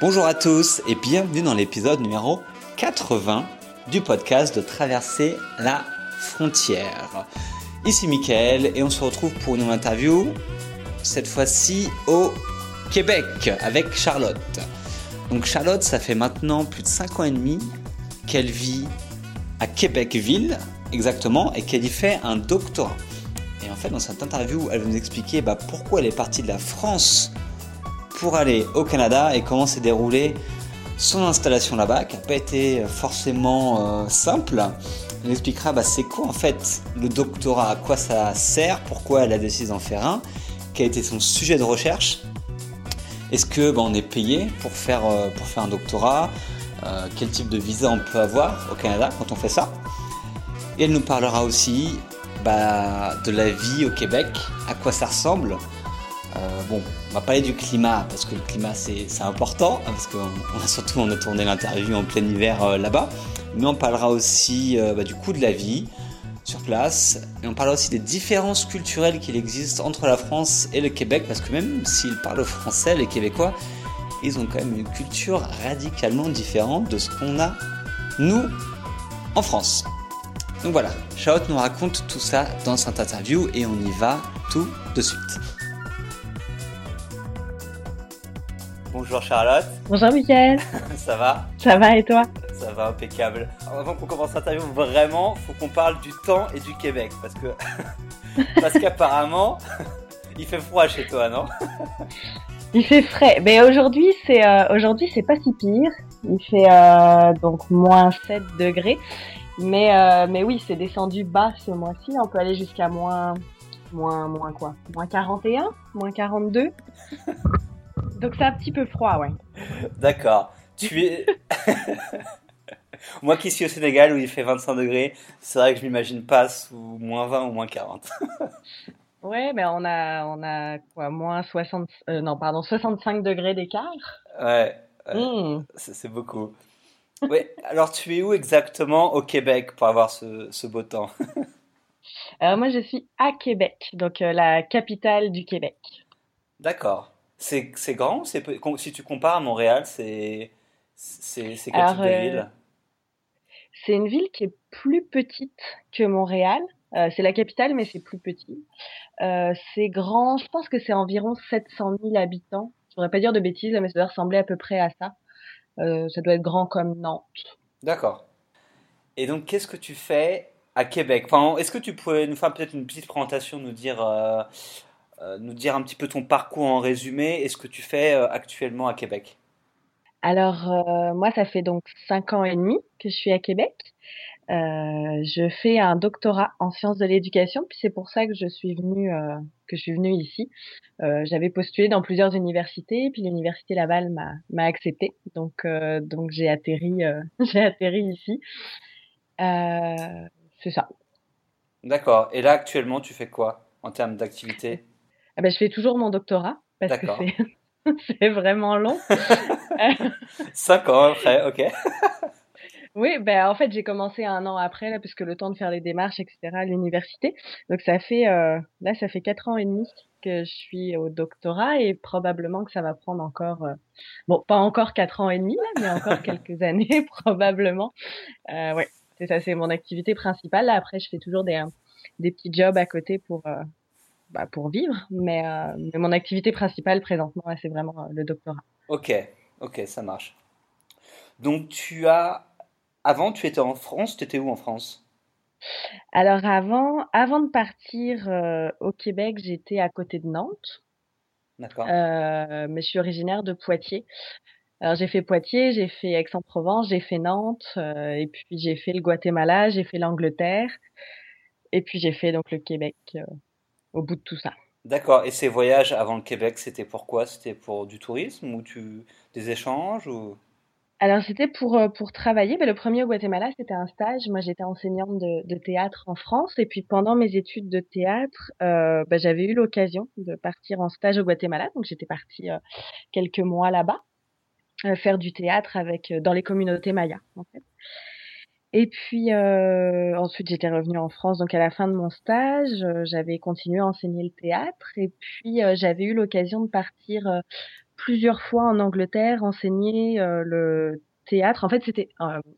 Bonjour à tous et bienvenue dans l'épisode numéro 80 du podcast de Traverser la frontière. Ici Mickaël et on se retrouve pour une interview, cette fois-ci au Québec avec Charlotte. Donc Charlotte, ça fait maintenant plus de 5 ans et demi qu'elle vit à Québec-Ville, exactement, et qu'elle y fait un doctorat. Et en fait, dans cette interview, elle va nous expliquer bah, pourquoi elle est partie de la France pour aller au Canada et comment s'est déroulée son installation là-bas, qui n'a pas été forcément euh, simple. Elle expliquera bah, c'est quoi en fait le doctorat, à quoi ça sert, pourquoi elle a décidé d'en faire un, quel a été son sujet de recherche, est-ce que bah, on est payé pour faire, euh, pour faire un doctorat, euh, quel type de visa on peut avoir au Canada quand on fait ça. Et elle nous parlera aussi bah, de la vie au Québec, à quoi ça ressemble. Euh, bon, on va parler du climat parce que le climat c'est important, hein, parce qu'on a surtout on a tourné l'interview en plein hiver euh, là-bas. Mais on parlera aussi euh, bah, du coût de la vie sur place et on parlera aussi des différences culturelles qu'il existe entre la France et le Québec parce que même s'ils parlent français, les Québécois, ils ont quand même une culture radicalement différente de ce qu'on a nous en France. Donc voilà, Charlotte nous raconte tout ça dans cette interview et on y va tout de suite. Bonjour Charlotte. Bonjour Mickaël. ça va? Ça va et toi? Ça va impeccable. Alors, avant qu'on commence l'interview, vraiment, faut qu'on parle du temps et du Québec parce que parce qu'apparemment il fait froid chez toi, non? Il fait frais. Mais aujourd'hui, c'est euh, aujourd'hui c'est pas si pire. Il fait euh, donc moins 7 degrés. Mais, euh, mais oui, c'est descendu bas ce mois-ci. On peut aller jusqu'à moins, moins, moins quoi? Moins 41 Moins 42 Donc c'est un petit peu froid, ouais. D'accord. Tu es... Moi qui suis au Sénégal où il fait 25 degrés, c'est vrai que je m'imagine pas sous moins 20 ou moins 40. ouais, mais on a, on a quoi, moins 60, euh, non, pardon, 65 degrés d'écart. Ouais, ouais mmh. c'est beaucoup. Oui, alors tu es où exactement au Québec pour avoir ce, ce beau temps? Alors moi je suis à Québec, donc euh, la capitale du Québec. D'accord. C'est grand Si tu compares à Montréal, c'est quel type de ville? euh, C'est une ville qui est plus petite que Montréal. Euh, c'est la capitale, mais c'est plus petit. c'est grand, je pense que c'est environ 700 000 habitants. Je ne voudrais pas dire de bêtises, mais ça doit ressembler à peu près à ça. Euh, ça doit être grand comme Nantes. D'accord. Et donc, qu'est-ce que tu fais à Québec? Enfin, Est-ce que tu pourrais nous faire peut-être une petite présentation, nous dire, euh, euh, nous dire un petit peu ton parcours en résumé et ce que tu fais actuellement à Québec Alors, moi, ça fait donc cinq ans et demi que je suis à Québec. Euh, je fais un doctorat en sciences de l'éducation, puis c'est pour ça que je suis venue euh, que je suis venue ici. Euh, J'avais postulé dans plusieurs universités, puis l'université Laval m'a accepté, donc euh, donc j'ai atterri euh, j'ai atterri ici. c'est ça. D'accord. Et là actuellement, tu fais quoi en termes d'activité? Ah ben, je fais toujours mon doctorat parce que c'est c'est vraiment long. Cinq ans après, ok. Oui, ben en fait j'ai commencé un an après là, puisque le temps de faire les démarches, etc. à l'université. Donc ça fait euh, là ça fait quatre ans et demi que je suis au doctorat et probablement que ça va prendre encore euh, bon pas encore quatre ans et demi là, mais encore quelques années probablement. Euh, ouais, c'est ça, c'est mon activité principale. Là, après je fais toujours des des petits jobs à côté pour euh, bah, pour vivre, mais, mais mon activité principale présentement c'est vraiment le doctorat. Ok, ok, ça marche. Donc tu as avant, tu étais en France. Tu étais où en France? Alors avant, avant de partir euh, au Québec, j'étais à côté de Nantes. D'accord. Euh, mais je suis originaire de Poitiers. Alors j'ai fait Poitiers, j'ai fait Aix-en-Provence, j'ai fait Nantes, euh, et puis j'ai fait le Guatemala, j'ai fait l'Angleterre, et puis j'ai fait donc le Québec au bout de tout ça. D'accord. Et ces voyages avant le Québec, c'était pourquoi C'était pour du tourisme ou tu des échanges ou? Alors c'était pour euh, pour travailler. Mais le premier au Guatemala, c'était un stage. Moi, j'étais enseignante de, de, théâtre en France, et puis pendant mes études de théâtre, euh, bah, j'avais eu l'occasion de partir en stage au Guatemala. Donc j'étais partie euh, quelques mois là-bas euh, faire du théâtre avec dans les communautés mayas en fait. Et puis ensuite j'étais revenue en France. Donc à la fin de mon stage, j'avais continué à enseigner le théâtre, et puis j'avais eu l'occasion de partir plusieurs fois en Angleterre enseigner le théâtre. En fait, c'était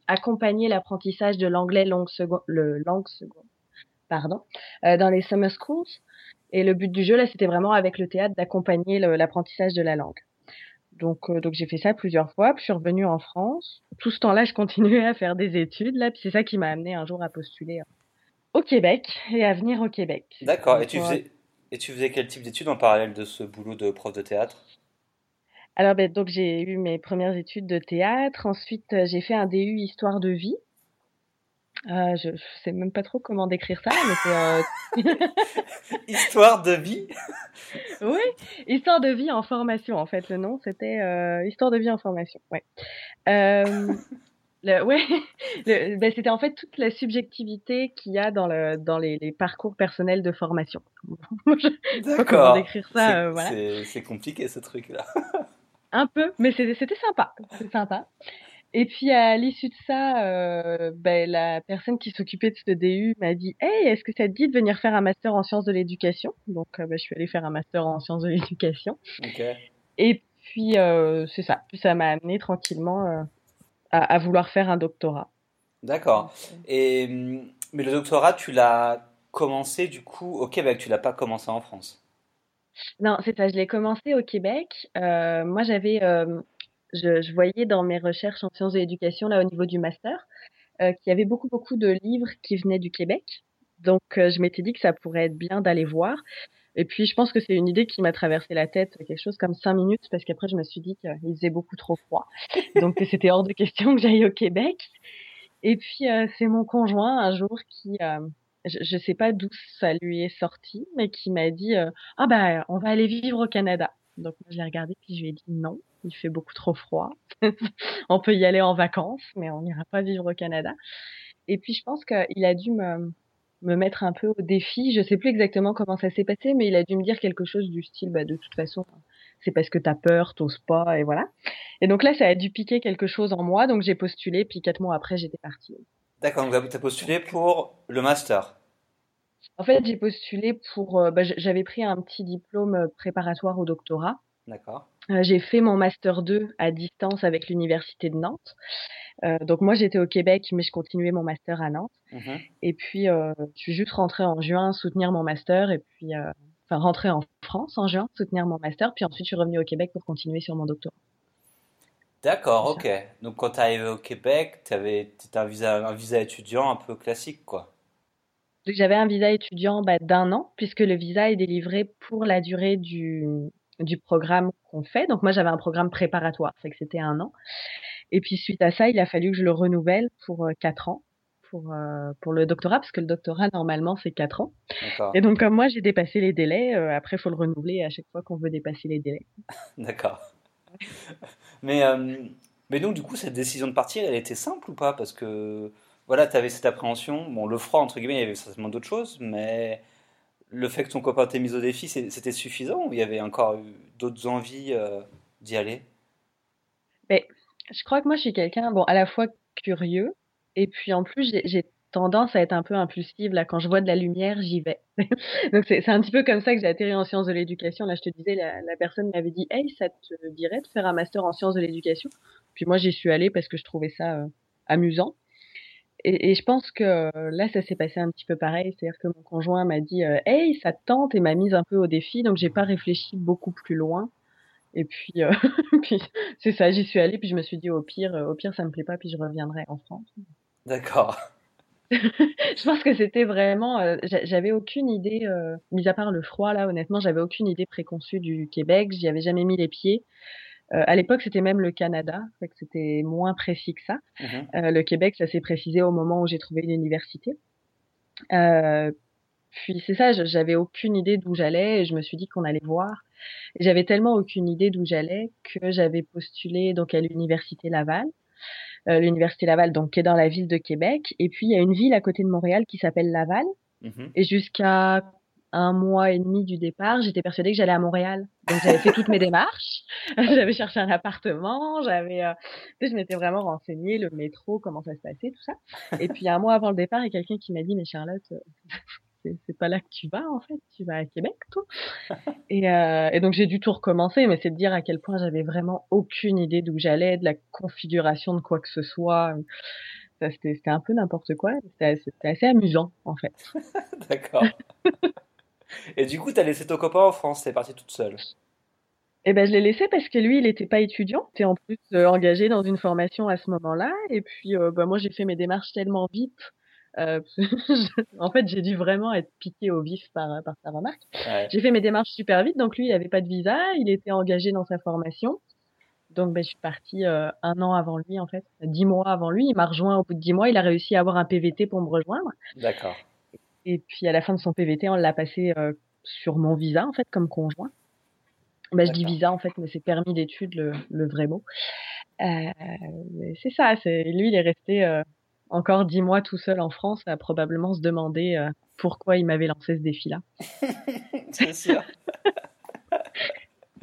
accompagner l'apprentissage de l'anglais langue seconde, le langue seconde, pardon, dans les summer schools. Et le but du jeu là, c'était vraiment avec le théâtre d'accompagner l'apprentissage de la langue. Donc, donc j'ai fait ça plusieurs fois. Puis je suis revenue en France. Tout ce temps-là, je continuais à faire des études là. Puis c'est ça qui m'a amené un jour à postuler au Québec et à venir au Québec. D'accord. Et tu faisais et tu faisais quel type d'études en parallèle de ce boulot de prof de théâtre? Alors, ben, donc j'ai eu mes premières études de théâtre. Ensuite, euh, j'ai fait un DU Histoire de vie. Euh, je, ne sais même pas trop comment décrire ça, mais c'est euh... histoire de vie. oui, histoire de vie en formation en fait. Le nom c'était euh, histoire de vie en formation. Ouais. Euh, le, ouais, ben, c'était en fait toute la subjectivité qu'il y a dans, le, dans les, les parcours personnels de formation. D'accord. décrire ça. Euh, voilà. C'est compliqué ce truc-là. Un peu, mais c'était sympa. C'est sympa. Et puis à l'issue de ça, euh, ben, la personne qui s'occupait de ce DU m'a dit Hey, est-ce que ça te dit de venir faire un master en sciences de l'éducation? Donc euh, ben, je suis allée faire un master en sciences de l'éducation. Okay. Et puis euh, c'est ça. Ça m'a amené tranquillement à, à, vouloir faire un doctorat. D'accord. Et mais le doctorat, tu l'as commencé du coup au Québec. Tu l'as pas commencé en France? Non, c'est ça. Je l'ai commencé au Québec. moi, j'avais je, voyais dans mes recherches en sciences de l'éducation, là, au niveau du master, euh, qu'il y avait beaucoup, beaucoup de livres qui venaient du Québec. Donc, euh, je m'étais dit que ça pourrait être bien d'aller voir. Et puis, je pense que c'est une idée qui m'a traversé la tête quelque chose comme cinq minutes, parce qu'après, je me suis dit qu'il faisait beaucoup trop froid. Donc, c'était hors de question que j'aille au Québec. Et puis, euh, c'est mon conjoint, un jour, qui, euh, je ne sais pas d'où ça lui est sorti, mais qui m'a dit, ah ben, on va aller vivre au Canada. Donc, moi, je l'ai regardé, puis je lui ai dit non il fait beaucoup trop froid. on peut y aller en vacances, mais on n'ira pas vivre au Canada. Et puis je pense qu'il a dû me, me mettre un peu au défi. Je sais plus exactement comment ça s'est passé, mais il a dû me dire quelque chose du style, bah, de toute façon, c'est parce que tu as peur, t'oses pas, et voilà. Et donc là, ça a dû piquer quelque chose en moi, donc j'ai postulé, puis quatre mois après, j'étais partie. D'accord, donc tu as postulé pour le master En fait, j'ai postulé pour, euh, bah, j'avais pris un petit diplôme préparatoire au doctorat. D'accord. Euh, j'ai fait mon master 2 à distance avec l'université de Nantes. Euh, donc moi j'étais au Québec, mais je continuais mon master à Nantes. Mmh et puis euh, je suis juste rentrée en juin soutenir mon master et puis euh, enfin rentrer en France en juin soutenir mon master, puis ensuite je suis revenue au Québec pour continuer sur mon doctorat. D'accord, ok. Donc quand tu arrivé au Québec, tu avais un visa, un visa étudiant un peu classique, quoi. J'avais un visa étudiant bah, d'un an, puisque le visa est délivré pour la durée du, du programme qu'on fait. Donc moi j'avais un programme préparatoire, c'est que c'était un an. Et puis suite à ça, il a fallu que je le renouvelle pour euh, quatre ans pour euh, pour le doctorat parce que le doctorat normalement c'est quatre ans. Et donc comme moi j'ai dépassé les délais, euh, après faut le renouveler à chaque fois qu'on veut dépasser les délais. D'accord. mais mais donc du coup cette décision de partir, elle était simple ou pas? Parce que voilà, tu avais cette appréhension. Bon, le froid entre guillemets, il y avait certainement d'autres choses, mais le fait que ton copain t'ait mis au défi, c'était suffisant ou il y avait encore d'autres envies euh, d'y aller? Mais, Je crois que moi, je suis quelqu'un, bon, à la fois curieux, et puis en plus, j'ai tendance à être un peu impulsive. Là, quand je vois de la lumière, j'y vais. Donc, c'est un petit peu comme ça que j'ai atterri en sciences de l'éducation. Là, je te disais, la, personne m'avait dit, hey, ça te dirait de faire un master en sciences de l'éducation? Puis moi, j'y suis allée parce que je trouvais ça euh, amusant et, et, je pense que euh, là, ça s'est passé un petit peu pareil. C'est-à-dire que mon conjoint m'a dit euh, Hey, ça te tente et m'a mise un peu au défi. Donc, j'ai pas réfléchi beaucoup plus loin. Et puis, euh, puis c'est ça, j'y suis allée. Puis je me suis dit Au pire, au pire, ça me plaît pas. Puis je reviendrai en France. D'accord. je pense que c'était vraiment. j'avais aucune idée, mis à part le froid, là, honnêtement, j'avais aucune idée préconçue du Québec. J'y avais jamais mis les pieds. Euh, à l'époque, c'était même le Canada, c'était moins précis que ça. Mmh euh, le Québec, ça s'est précisé au moment où j'ai trouvé l'université. Euh, puis c'est ça, j'avais aucune idée d'où j'allais et je me suis dit qu'on allait voir. J'avais tellement aucune idée d'où j'allais que j'avais postulé donc à l'université Laval. Euh, l'université Laval donc qui est dans la ville de Québec et puis il y a une ville à côté de Montréal qui s'appelle Laval. Mmh et jusqu'à un mois et demi du départ, j'étais persuadée que j'allais à Montréal. Donc j'avais fait toutes mes démarches, j'avais cherché un appartement, j'avais, euh, je m'étais vraiment renseignée, le métro, comment ça se passait, tout ça. Et puis un mois avant le départ, il y a quelqu'un qui m'a dit, mais Charlotte, euh, c'est pas là que tu vas en fait, tu vas à Québec toi. et, euh, et donc j'ai dû tout recommencer, mais c'est de dire à quel point j'avais vraiment aucune idée d'où j'allais, de la configuration de quoi que ce soit. C'était un peu n'importe quoi. C'était assez amusant en fait. D'accord. Et du coup, tu as laissé ton copain en France, t'es partie toute seule. Eh ben, je l'ai laissé parce que lui, il n'était pas étudiant. Il était en plus euh, engagé dans une formation à ce moment-là. Et puis, euh, bah, moi, j'ai fait mes démarches tellement vite. Euh, en fait, j'ai dû vraiment être piqué au vif par, par sa remarque. J'ai fait mes démarches super vite. Donc, lui, il n'avait pas de visa. Il était engagé dans sa formation. Donc, ben, je suis partie un an avant lui, en fait. Dix mois avant lui. Il m'a rejoint au bout de dix mois. Il a réussi à avoir un PVT pour me rejoindre. D'accord. Et puis, à la fin de son PVT, on l'a passé sur mon visa, en fait, comme conjoint. Bah, je dis visa en fait, mais c'est permis d'études le, le, vrai mot. Euh, c'est ça, lui il est resté euh, encore dix mois tout seul en France à probablement se demander euh, pourquoi il m'avait lancé ce défi-là. c'est sûr.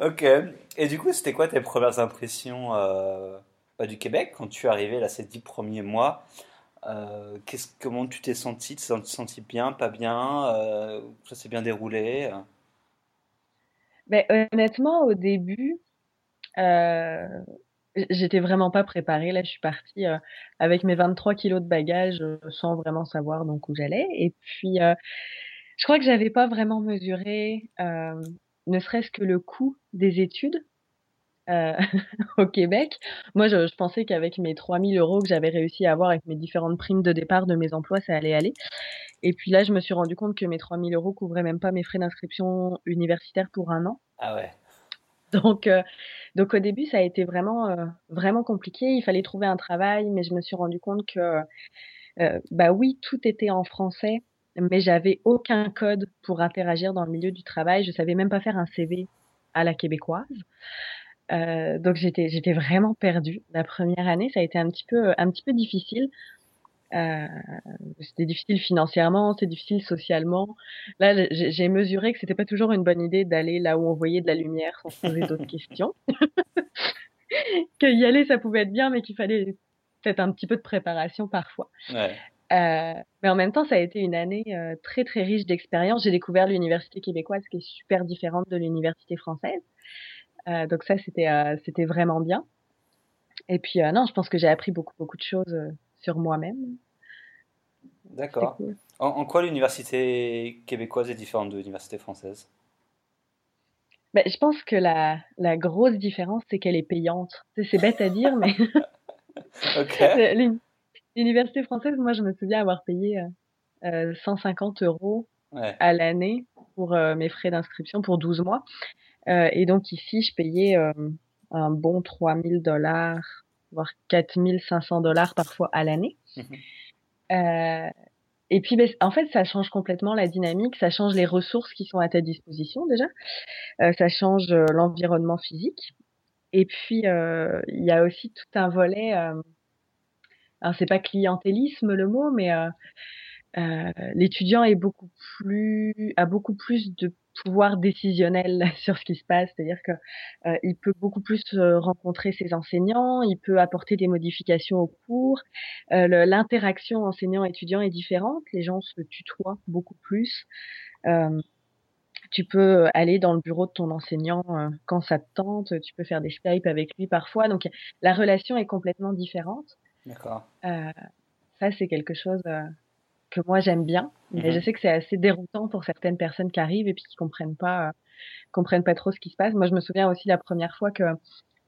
ok. Et du coup, c'était quoi tes premières impressions euh, bah, du Québec quand tu es arrivé là ces dix premiers mois? Quest Comment tu t'es senti? Tu t'es senti bien, pas bien? Ça s'est bien déroulé? Ben, honnêtement, au début, euh, j'étais vraiment pas préparée. Là, je suis partie euh, avec mes 23 kilos de bagages euh, sans vraiment savoir donc où j'allais. Et puis, euh, je crois que j'avais pas vraiment mesuré, euh, ne serait-ce que le coût des études. au Québec. Moi, je, je pensais qu'avec mes 3000 euros que j'avais réussi à avoir avec mes différentes primes de départ de mes emplois, ça allait aller. Et puis là, je me suis rendu compte que mes 3000 euros couvraient même pas mes frais d'inscription universitaire pour un an. Ah ouais. Donc, euh, donc au début, ça a été vraiment, euh, vraiment compliqué. Il fallait trouver un travail, mais je me suis rendu compte que, euh, bah oui, tout était en français, mais j'avais aucun code pour interagir dans le milieu du travail. Je savais même pas faire un CV à la québécoise. Euh, donc j'étais, j'étais vraiment perdue. La première année, ça a été un petit peu, un petit peu difficile. Euh, c'était difficile financièrement, c'est difficile socialement. Là, j'ai mesuré que c'était pas toujours une bonne idée d'aller là où on voyait de la lumière sans se poser d'autres questions. y aller, ça pouvait être bien, mais qu'il fallait peut-être un petit peu de préparation parfois. Ouais. Euh, mais en même temps, ça a été une année euh, très très riche d'expériences. J'ai découvert l'université québécoise qui est super différente de l'université française. Euh, donc ça, c'était euh, c'était vraiment bien. Et puis non, je pense que j'ai appris beaucoup beaucoup de choses sur moi-même. D'accord. En, quoi l'université québécoise est différente de l'université française? Ben, Je pense que la, la grosse différence, c'est qu'elle est payante. C'est bête à dire, mais l'université française, moi, je me souviens avoir payé euh, 150 euros à l'année pour euh, mes frais d'inscription pour 12 mois. Euh, et donc ici, je payais euh, un bon 3000 dollars voire 4500 dollars parfois à l'année. Mhm. Euh, et puis, ben, en fait, ça change complètement la dynamique, ça change les ressources qui sont à ta disposition déjà, euh, ça change euh, l'environnement physique. Et puis, euh, il y a aussi tout un volet, alors c'est pas clientélisme le mot, mais euh, l'étudiant est beaucoup plus, a beaucoup plus de pouvoir décisionnel sur ce qui se passe, c'est-à-dire que euh, il peut beaucoup plus euh, rencontrer ses enseignants, il peut apporter des modifications au cours. Euh, L'interaction enseignant-étudiant est différente, les gens se tutoient beaucoup plus. Euh, tu peux aller dans le bureau de ton enseignant quand ça te tente, tu peux faire des Skype avec lui parfois, donc la relation est complètement différente. D'accord. ça, c'est quelque chose que moi j'aime bien, mais je mhm. sais que c'est assez déroutant pour certaines personnes qui arrivent et puis qui comprennent pas euh, comprennent pas trop ce qui se passe. Moi, je me souviens aussi la première fois que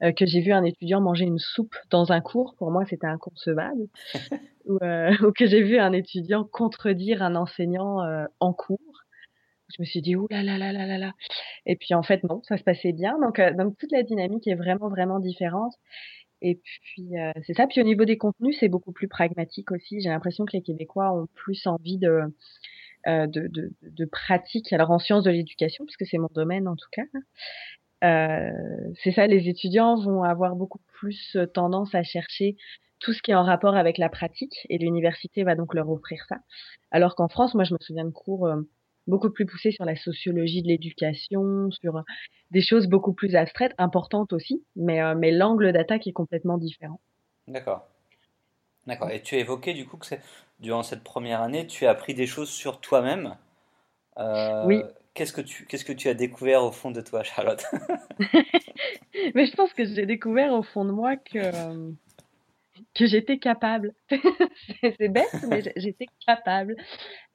euh, que j'ai vu un étudiant manger une soupe dans un cours, pour moi c'était inconcevable, ou, euh, ou, que j'ai vu un étudiant contredire un enseignant en cours. Je me suis dit ouh là là là là là là. Et puis en fait non, ça se passait bien. Donc donc toute la dynamique est vraiment vraiment différente. Et puis, euh, c'est ça. Puis au niveau des contenus, c'est beaucoup plus pragmatique aussi. J'ai l'impression que les Québécois ont plus envie de, euh, de, de, pratique, alors en sciences de l'éducation, puisque c'est mon domaine en tout cas. Euh, c'est ça, les étudiants vont avoir beaucoup plus tendance à chercher tout ce qui est en rapport avec la pratique, et l'université va donc leur offrir ça. Alors qu'en France, moi, je me souviens de cours beaucoup plus poussé sur la sociologie de l'éducation, sur des choses beaucoup plus abstraites, importantes aussi, mais, euh, mais l'angle d'attaque est complètement différent. D'accord. D'accord. Et tu as évoqué du coup que durant cette première année, tu as appris des choses sur toi-même. Euh, oui. Qu'est-ce que tu qu'est-ce que tu as découvert au fond de toi, Charlotte? Mais je pense que j'ai découvert au fond de moi que que j'étais capable. c'est bête, mais j'étais capable.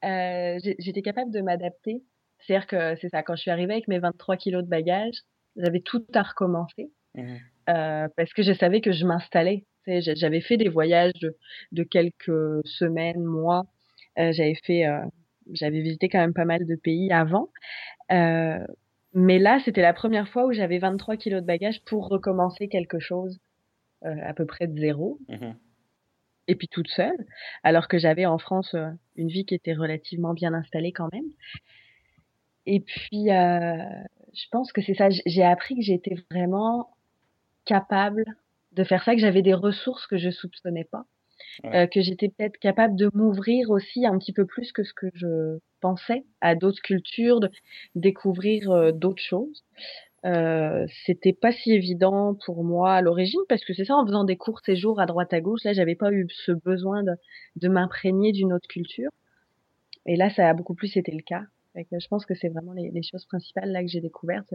Euh, j'étais capable de m'adapter. C'est-à-dire que c'est ça, quand je suis arrivée avec mes 23 kilos de bagages, j'avais tout à recommencer. Mmh. Euh, parce que je savais que je m'installais. J'avais fait des voyages de, quelques semaines, mois. Euh, j'avais fait, euh, j'avais visité quand même pas mal de pays avant. Euh, mais là, c'était la première fois où j'avais 23 kilos de bagages pour recommencer quelque chose à peu près de zéro. Mmh Et puis toute seule, alors que j'avais en France une vie qui était relativement bien installée quand même. Et puis, je pense que c'est ça. J'ai appris que j'étais vraiment capable de faire ça, que j'avais des ressources que je soupçonnais pas, euh, que j'étais peut-être capable de m'ouvrir aussi un petit peu plus que ce que je pensais à d'autres cultures, de découvrir euh, d'autres choses. Euh, c'était pas si évident pour moi à l'origine parce que c'est ça en faisant des courts séjours à droite à gauche là j'avais pas eu ce besoin de, de m'imprégner d'une autre culture. Et là ça a beaucoup plus été le cas. Je pense que c'est vraiment les, les, choses principales là que j'ai découvertes.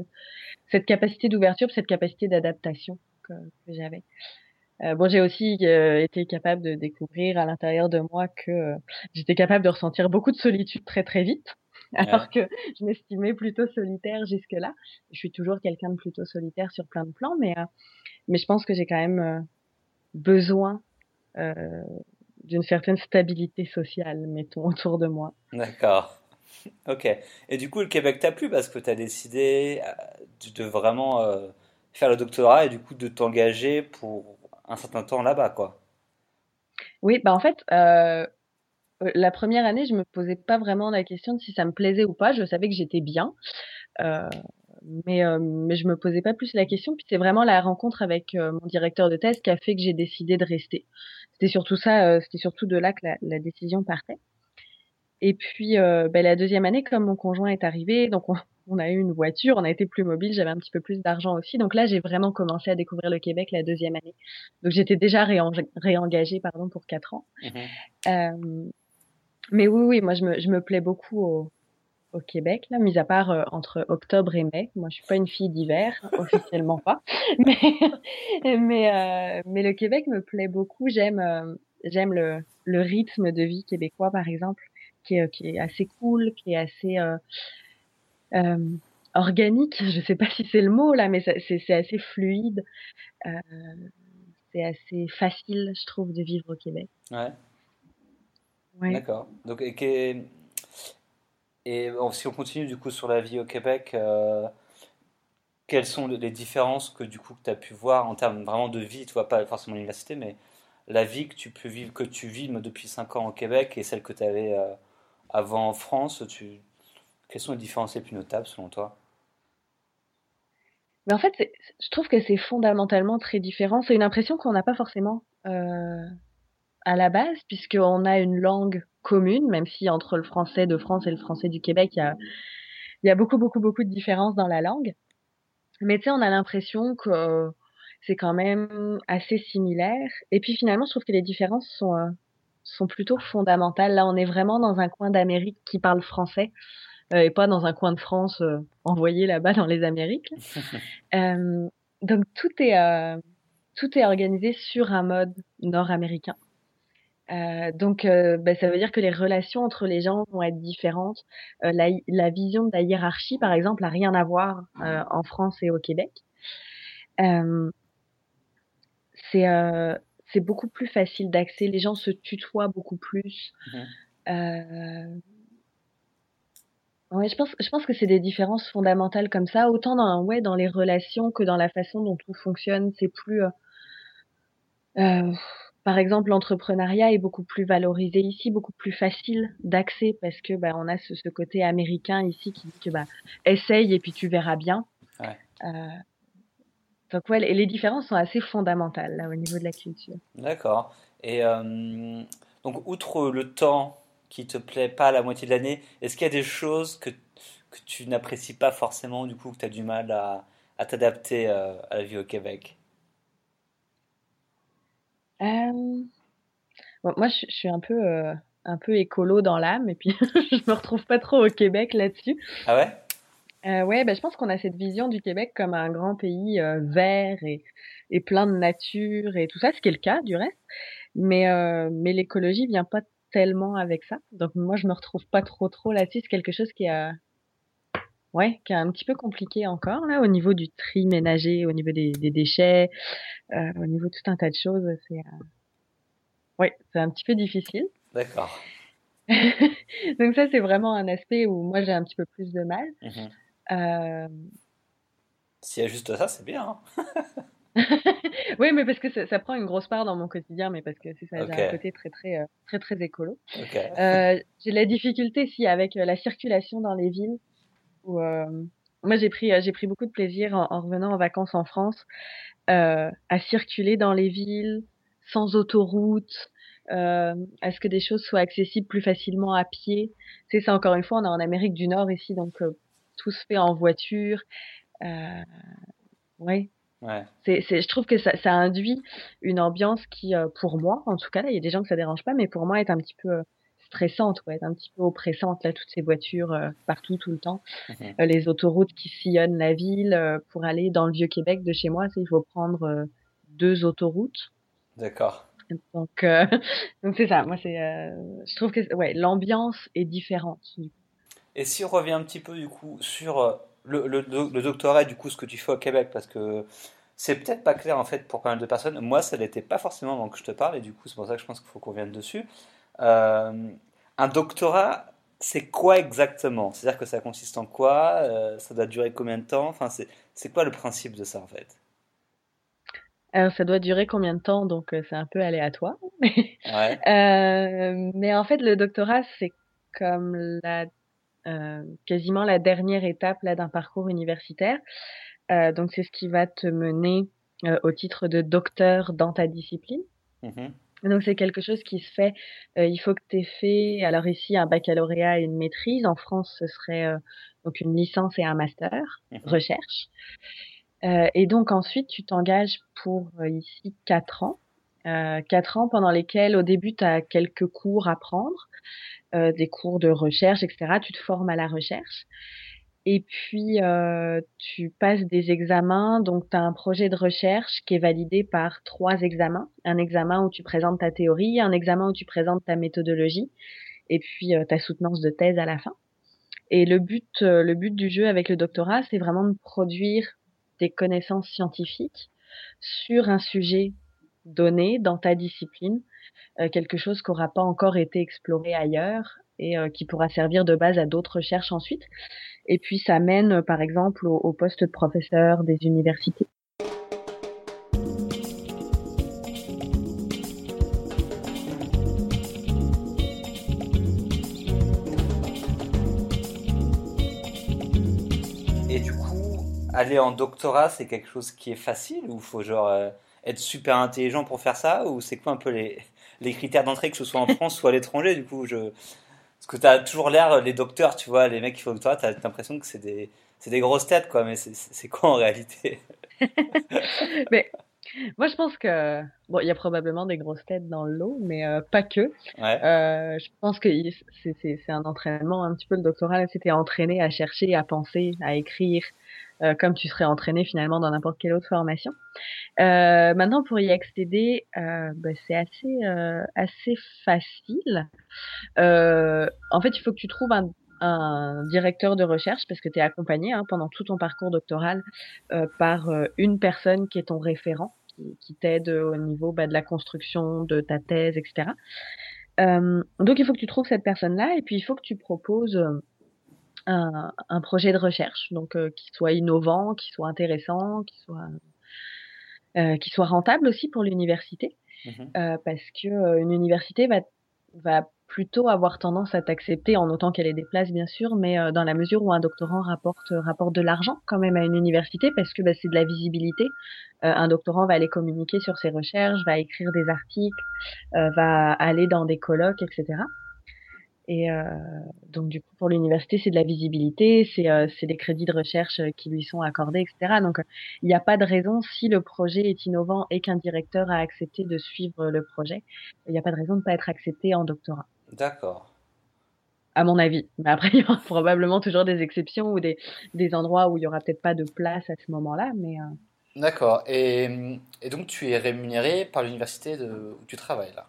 Cette capacité d'ouverture cette capacité d'adaptation que, j'avais. Euh, bon, j'ai aussi euh, été capable de découvrir à l'intérieur de moi que euh, j'étais capable de ressentir beaucoup de solitude très très vite, alors que je m'estimais plutôt solitaire jusque-là. Je suis toujours quelqu'un de plutôt solitaire sur plein de plans, mais mais je pense que j'ai quand même besoin d'une certaine stabilité sociale, mettons, autour de moi. D'accord. Ok. Et du coup, le Québec t'a plu parce que tu as décidé de vraiment faire le doctorat et du coup de t'engager pour un certain temps là-bas, quoi. Oui, bah en fait, euh, la première année, je me posais pas vraiment la question de si ça me plaisait ou pas. Je savais que j'étais bien, euh, mais euh, mais je me posais pas plus la question. Puis c'est vraiment la rencontre avec euh, mon directeur de thèse qui a fait que j'ai décidé de rester. C'était surtout ça, euh, c'était surtout de là que la, la décision partait. Et puis bah, la deuxième année, comme mon conjoint est arrivé, donc on, on a eu une voiture, on a été plus mobile, j'avais un petit peu plus d'argent aussi. Donc là, j'ai vraiment commencé à découvrir le Québec la deuxième année. Donc j'étais déjà réengagée pardon, pour quatre ans. Euh, mais oui, oui, moi je me, je me plais beaucoup au, au Québec, là, mis à part euh, entre octobre et mai. Moi, je suis pas une fille d'hiver, officiellement pas. Mais, mais, euh, mais le Québec me plaît beaucoup. J'aime, euh, j'aime le, le rythme de vie québécois, par exemple, qui est, qui est assez cool, qui est assez organique, je sais pas si c'est le mot là, mais c'est assez fluide. C'est assez facile, je trouve, de vivre au Québec. Ouais. Ouais. D'accord. Donc, et, et si on continue du coup sur la vie au Québec, euh, quelles sont les différences que du coup tu as pu voir en termes vraiment de vie, tu vois pas forcément l'université, mais la vie que tu peux vivre, que tu vis depuis 5 ans au Québec et celle que tu avais avant en France, tu, quelles sont les différences les plus notables selon toi? Mais en fait, je trouve que c'est fondamentalement très différent. C'est une impression qu'on n'a pas forcément euh, à la base, puisqu'on a une langue commune, même si entre le français de France et le français du Québec, il y a, il y a beaucoup, beaucoup, beaucoup de différences dans la langue. Mais tu sais, on a l'impression que c'est quand même assez similaire. Et puis finalement, je trouve que les différences sont, euh, sont plutôt fondamentales. Là, on est vraiment dans un coin d'Amérique qui parle français. Euh, et pas dans un coin de France euh, envoyé là-bas dans les Amériques. Donc tout est tout est organisé sur un mode nord-américain. Euh, donc, euh, bah, ça veut dire que les relations entre les gens vont être différentes. Euh, la, la, vision de la hiérarchie, par exemple, a rien à voir en France et au Québec. c'est beaucoup plus facile d'accès. Les gens se tutoient beaucoup plus. Mmh. Ouais, je pense, je pense que c'est des différences fondamentales comme ça, autant dans, ouais, dans les relations que dans la façon dont tout fonctionne. C'est plus, euh, par exemple, l'entrepreneuriat est beaucoup plus valorisé ici, beaucoup plus facile d'accès parce que bah, on a ce, ce, côté américain ici qui dit que bah, essaye et puis tu verras bien. Ouais. Euh, donc ouais, les différences sont assez fondamentales là au niveau de la culture. D'accord. Et euh, donc outre le temps qui te plaît pas la moitié de l'année Est-ce qu'il y a des choses que, que tu n'apprécies pas forcément, du coup, que tu as du mal à, à t'adapter euh, à la vie au Québec? Euh, moi, je, suis un peu, euh, un peu écolo dans l'âme, et puis je me retrouve pas trop au Québec là-dessus. Ah ouais? Euh, Ouais, bah, je pense qu'on a cette vision du Québec comme un grand pays euh, vert et, et plein de nature et tout ça, ce qui est le cas du reste. Mais, euh, mais l'écologie vient pas tellement avec ça. Donc moi, je me retrouve pas trop trop là-dessus. C'est quelque chose qui a, ouais, qui est un petit peu compliqué encore là au niveau du tri ménager, au niveau des, des déchets, euh, au niveau de tout un tas de choses. C'est, euh... ouais, c'est un petit peu difficile. D'accord. Donc ça, c'est vraiment un aspect où moi j'ai un petit peu plus de mal. Mhm. Euh... S'il y a juste ça, c'est bien. Hein oui, mais parce que ça, ça, prend une grosse part dans mon quotidien, mais parce que c'est ça, Ok. j'ai un côté très très euh, très très écolo. J'ai la difficulté si avec la circulation dans les villes. Où, euh, moi, j'ai pris euh, j'ai pris beaucoup de plaisir en, en revenant en vacances en France euh, à circuler dans les villes sans autoroute, euh, à ce que des choses soient accessibles plus facilement à pied. C'est ça encore une fois, on est en Amérique du Nord ici, donc euh, tout se fait en voiture. Euh, ouais, Ouais. c'est, c'est, je trouve que ça, ça induit une ambiance qui, pour moi, en tout cas, là, il y a des gens que ça dérange pas, mais pour moi, est un petit peu stressante, ouais, un petit peu oppressante, là, toutes ces voitures euh, partout, tout le temps. Mhm. Euh, les autoroutes qui sillonnent la ville. euh, pour aller dans le Vieux-Québec de chez moi, c'est, il faut prendre deux autoroutes. D'accord. Donc, donc c'est ça. Moi, c'est, je trouve que, ouais, l'ambiance est différente. Et si on revient un petit peu du coup sur le, le, do- le doctorat, du coup, ce que tu fais au Québec, parce que c'est peut-être pas clair en fait pour pas mal de personnes. Moi, ça l'était pas forcément avant que je te parle, et du coup, c'est pour ça que je pense qu'il faut qu'on revienne dessus. Euh, un doctorat, c'est quoi exactement? C'est-à-dire que ça consiste en quoi? Euh, ça doit durer combien de temps? Enfin, c'est quoi le principe de ça en fait? Alors, ça doit durer combien de temps? Donc, euh, c'est un peu aléatoire. Ouais. Euh, mais en fait, le doctorat, c'est comme la, euh, quasiment la dernière étape d'un parcours universitaire. Donc, c'est ce qui va te mener au titre de docteur dans ta discipline. Mhm. Donc, c'est quelque chose qui se fait. euh, il faut que tu aies fait, alors ici, un baccalauréat et une maîtrise. En France, ce serait euh, donc une licence et un master Mhm. recherche. Euh, et donc ensuite, tu t'engages pour ici quatre ans. Euh, quatre ans pendant lesquels, au début, tu as quelques cours à prendre, des cours de recherche, etc. Tu te formes à la recherche. Et puis, euh, tu passes des examens. Donc, tu as un projet de recherche qui est validé par trois examens. Un examen où tu présentes ta théorie, un examen où tu présentes ta méthodologie, et puis euh, ta soutenance de thèse à la fin. Et le but, euh, le but du jeu avec le doctorat, c'est vraiment de produire des connaissances scientifiques sur un sujet donné dans ta discipline, euh, quelque chose qui n'aura pas encore été exploré ailleurs et euh, qui pourra servir de base à d'autres recherches ensuite. Et puis ça mène, euh, par exemple, au, poste de professeur des universités. Et du coup, aller en doctorat, c'est quelque chose qui est facile ou faut genre euh, être super intelligent pour faire ça? Ou c'est quoi un peu les, les critères d'entrée que ce soit en France ou à l'étranger du coup je parce que t'as toujours l'air les docteurs tu vois les mecs qui font le doctorat t'as l'impression que c'est des c'est des grosses têtes quoi mais c'est quoi en réalité? Mais moi, je pense que bon, il y a probablement des grosses têtes dans le lot, mais euh, pas que. ouais Euh, je pense que c'est un entraînement un petit peu le doctorat. là, C'était entraîné à chercher, à penser, à écrire, euh, comme tu serais entraîné finalement dans n'importe quelle autre formation. Euh, maintenant, pour y accéder, euh, bah, c'est assez euh, assez facile. Euh, en fait, il faut que tu trouves un, un directeur de recherche parce que tu es accompagné hein, pendant tout ton parcours doctoral euh, par une personne qui est ton référent, qui, t'aide au niveau bah, de la construction de ta thèse, etc. Donc, il faut que tu trouves cette personne-là et puis il faut que tu proposes un, un projet de recherche, donc euh, qui soit innovant, qui soit intéressant, qui soit euh, qui soit rentable aussi pour l'université Mhm. euh, parce que euh, une université va va plutôt avoir tendance à t'accepter en autant qu'elle ait des places bien sûr, mais euh, dans la mesure où un doctorant rapporte rapporte de l'argent quand même à une université parce que bah, c'est de la visibilité. Euh, un doctorant va aller communiquer sur ses recherches, va écrire des articles, euh, va aller dans des colloques, etc. Et euh, donc du coup pour l'université c'est de la visibilité, c'est euh, des crédits de recherche qui lui sont accordés, etc. Donc il n'y a pas de raison si le projet est innovant et qu'un directeur a accepté de suivre le projet, il n'y a pas de raison de pas être accepté en doctorat. D'accord. À mon avis. Mais après il y aura probablement toujours des exceptions ou des des endroits où il y aura peut-être pas de place à ce moment-là, mais euh, D'accord. Et, et donc tu es rémunéré par l'université où tu travailles là?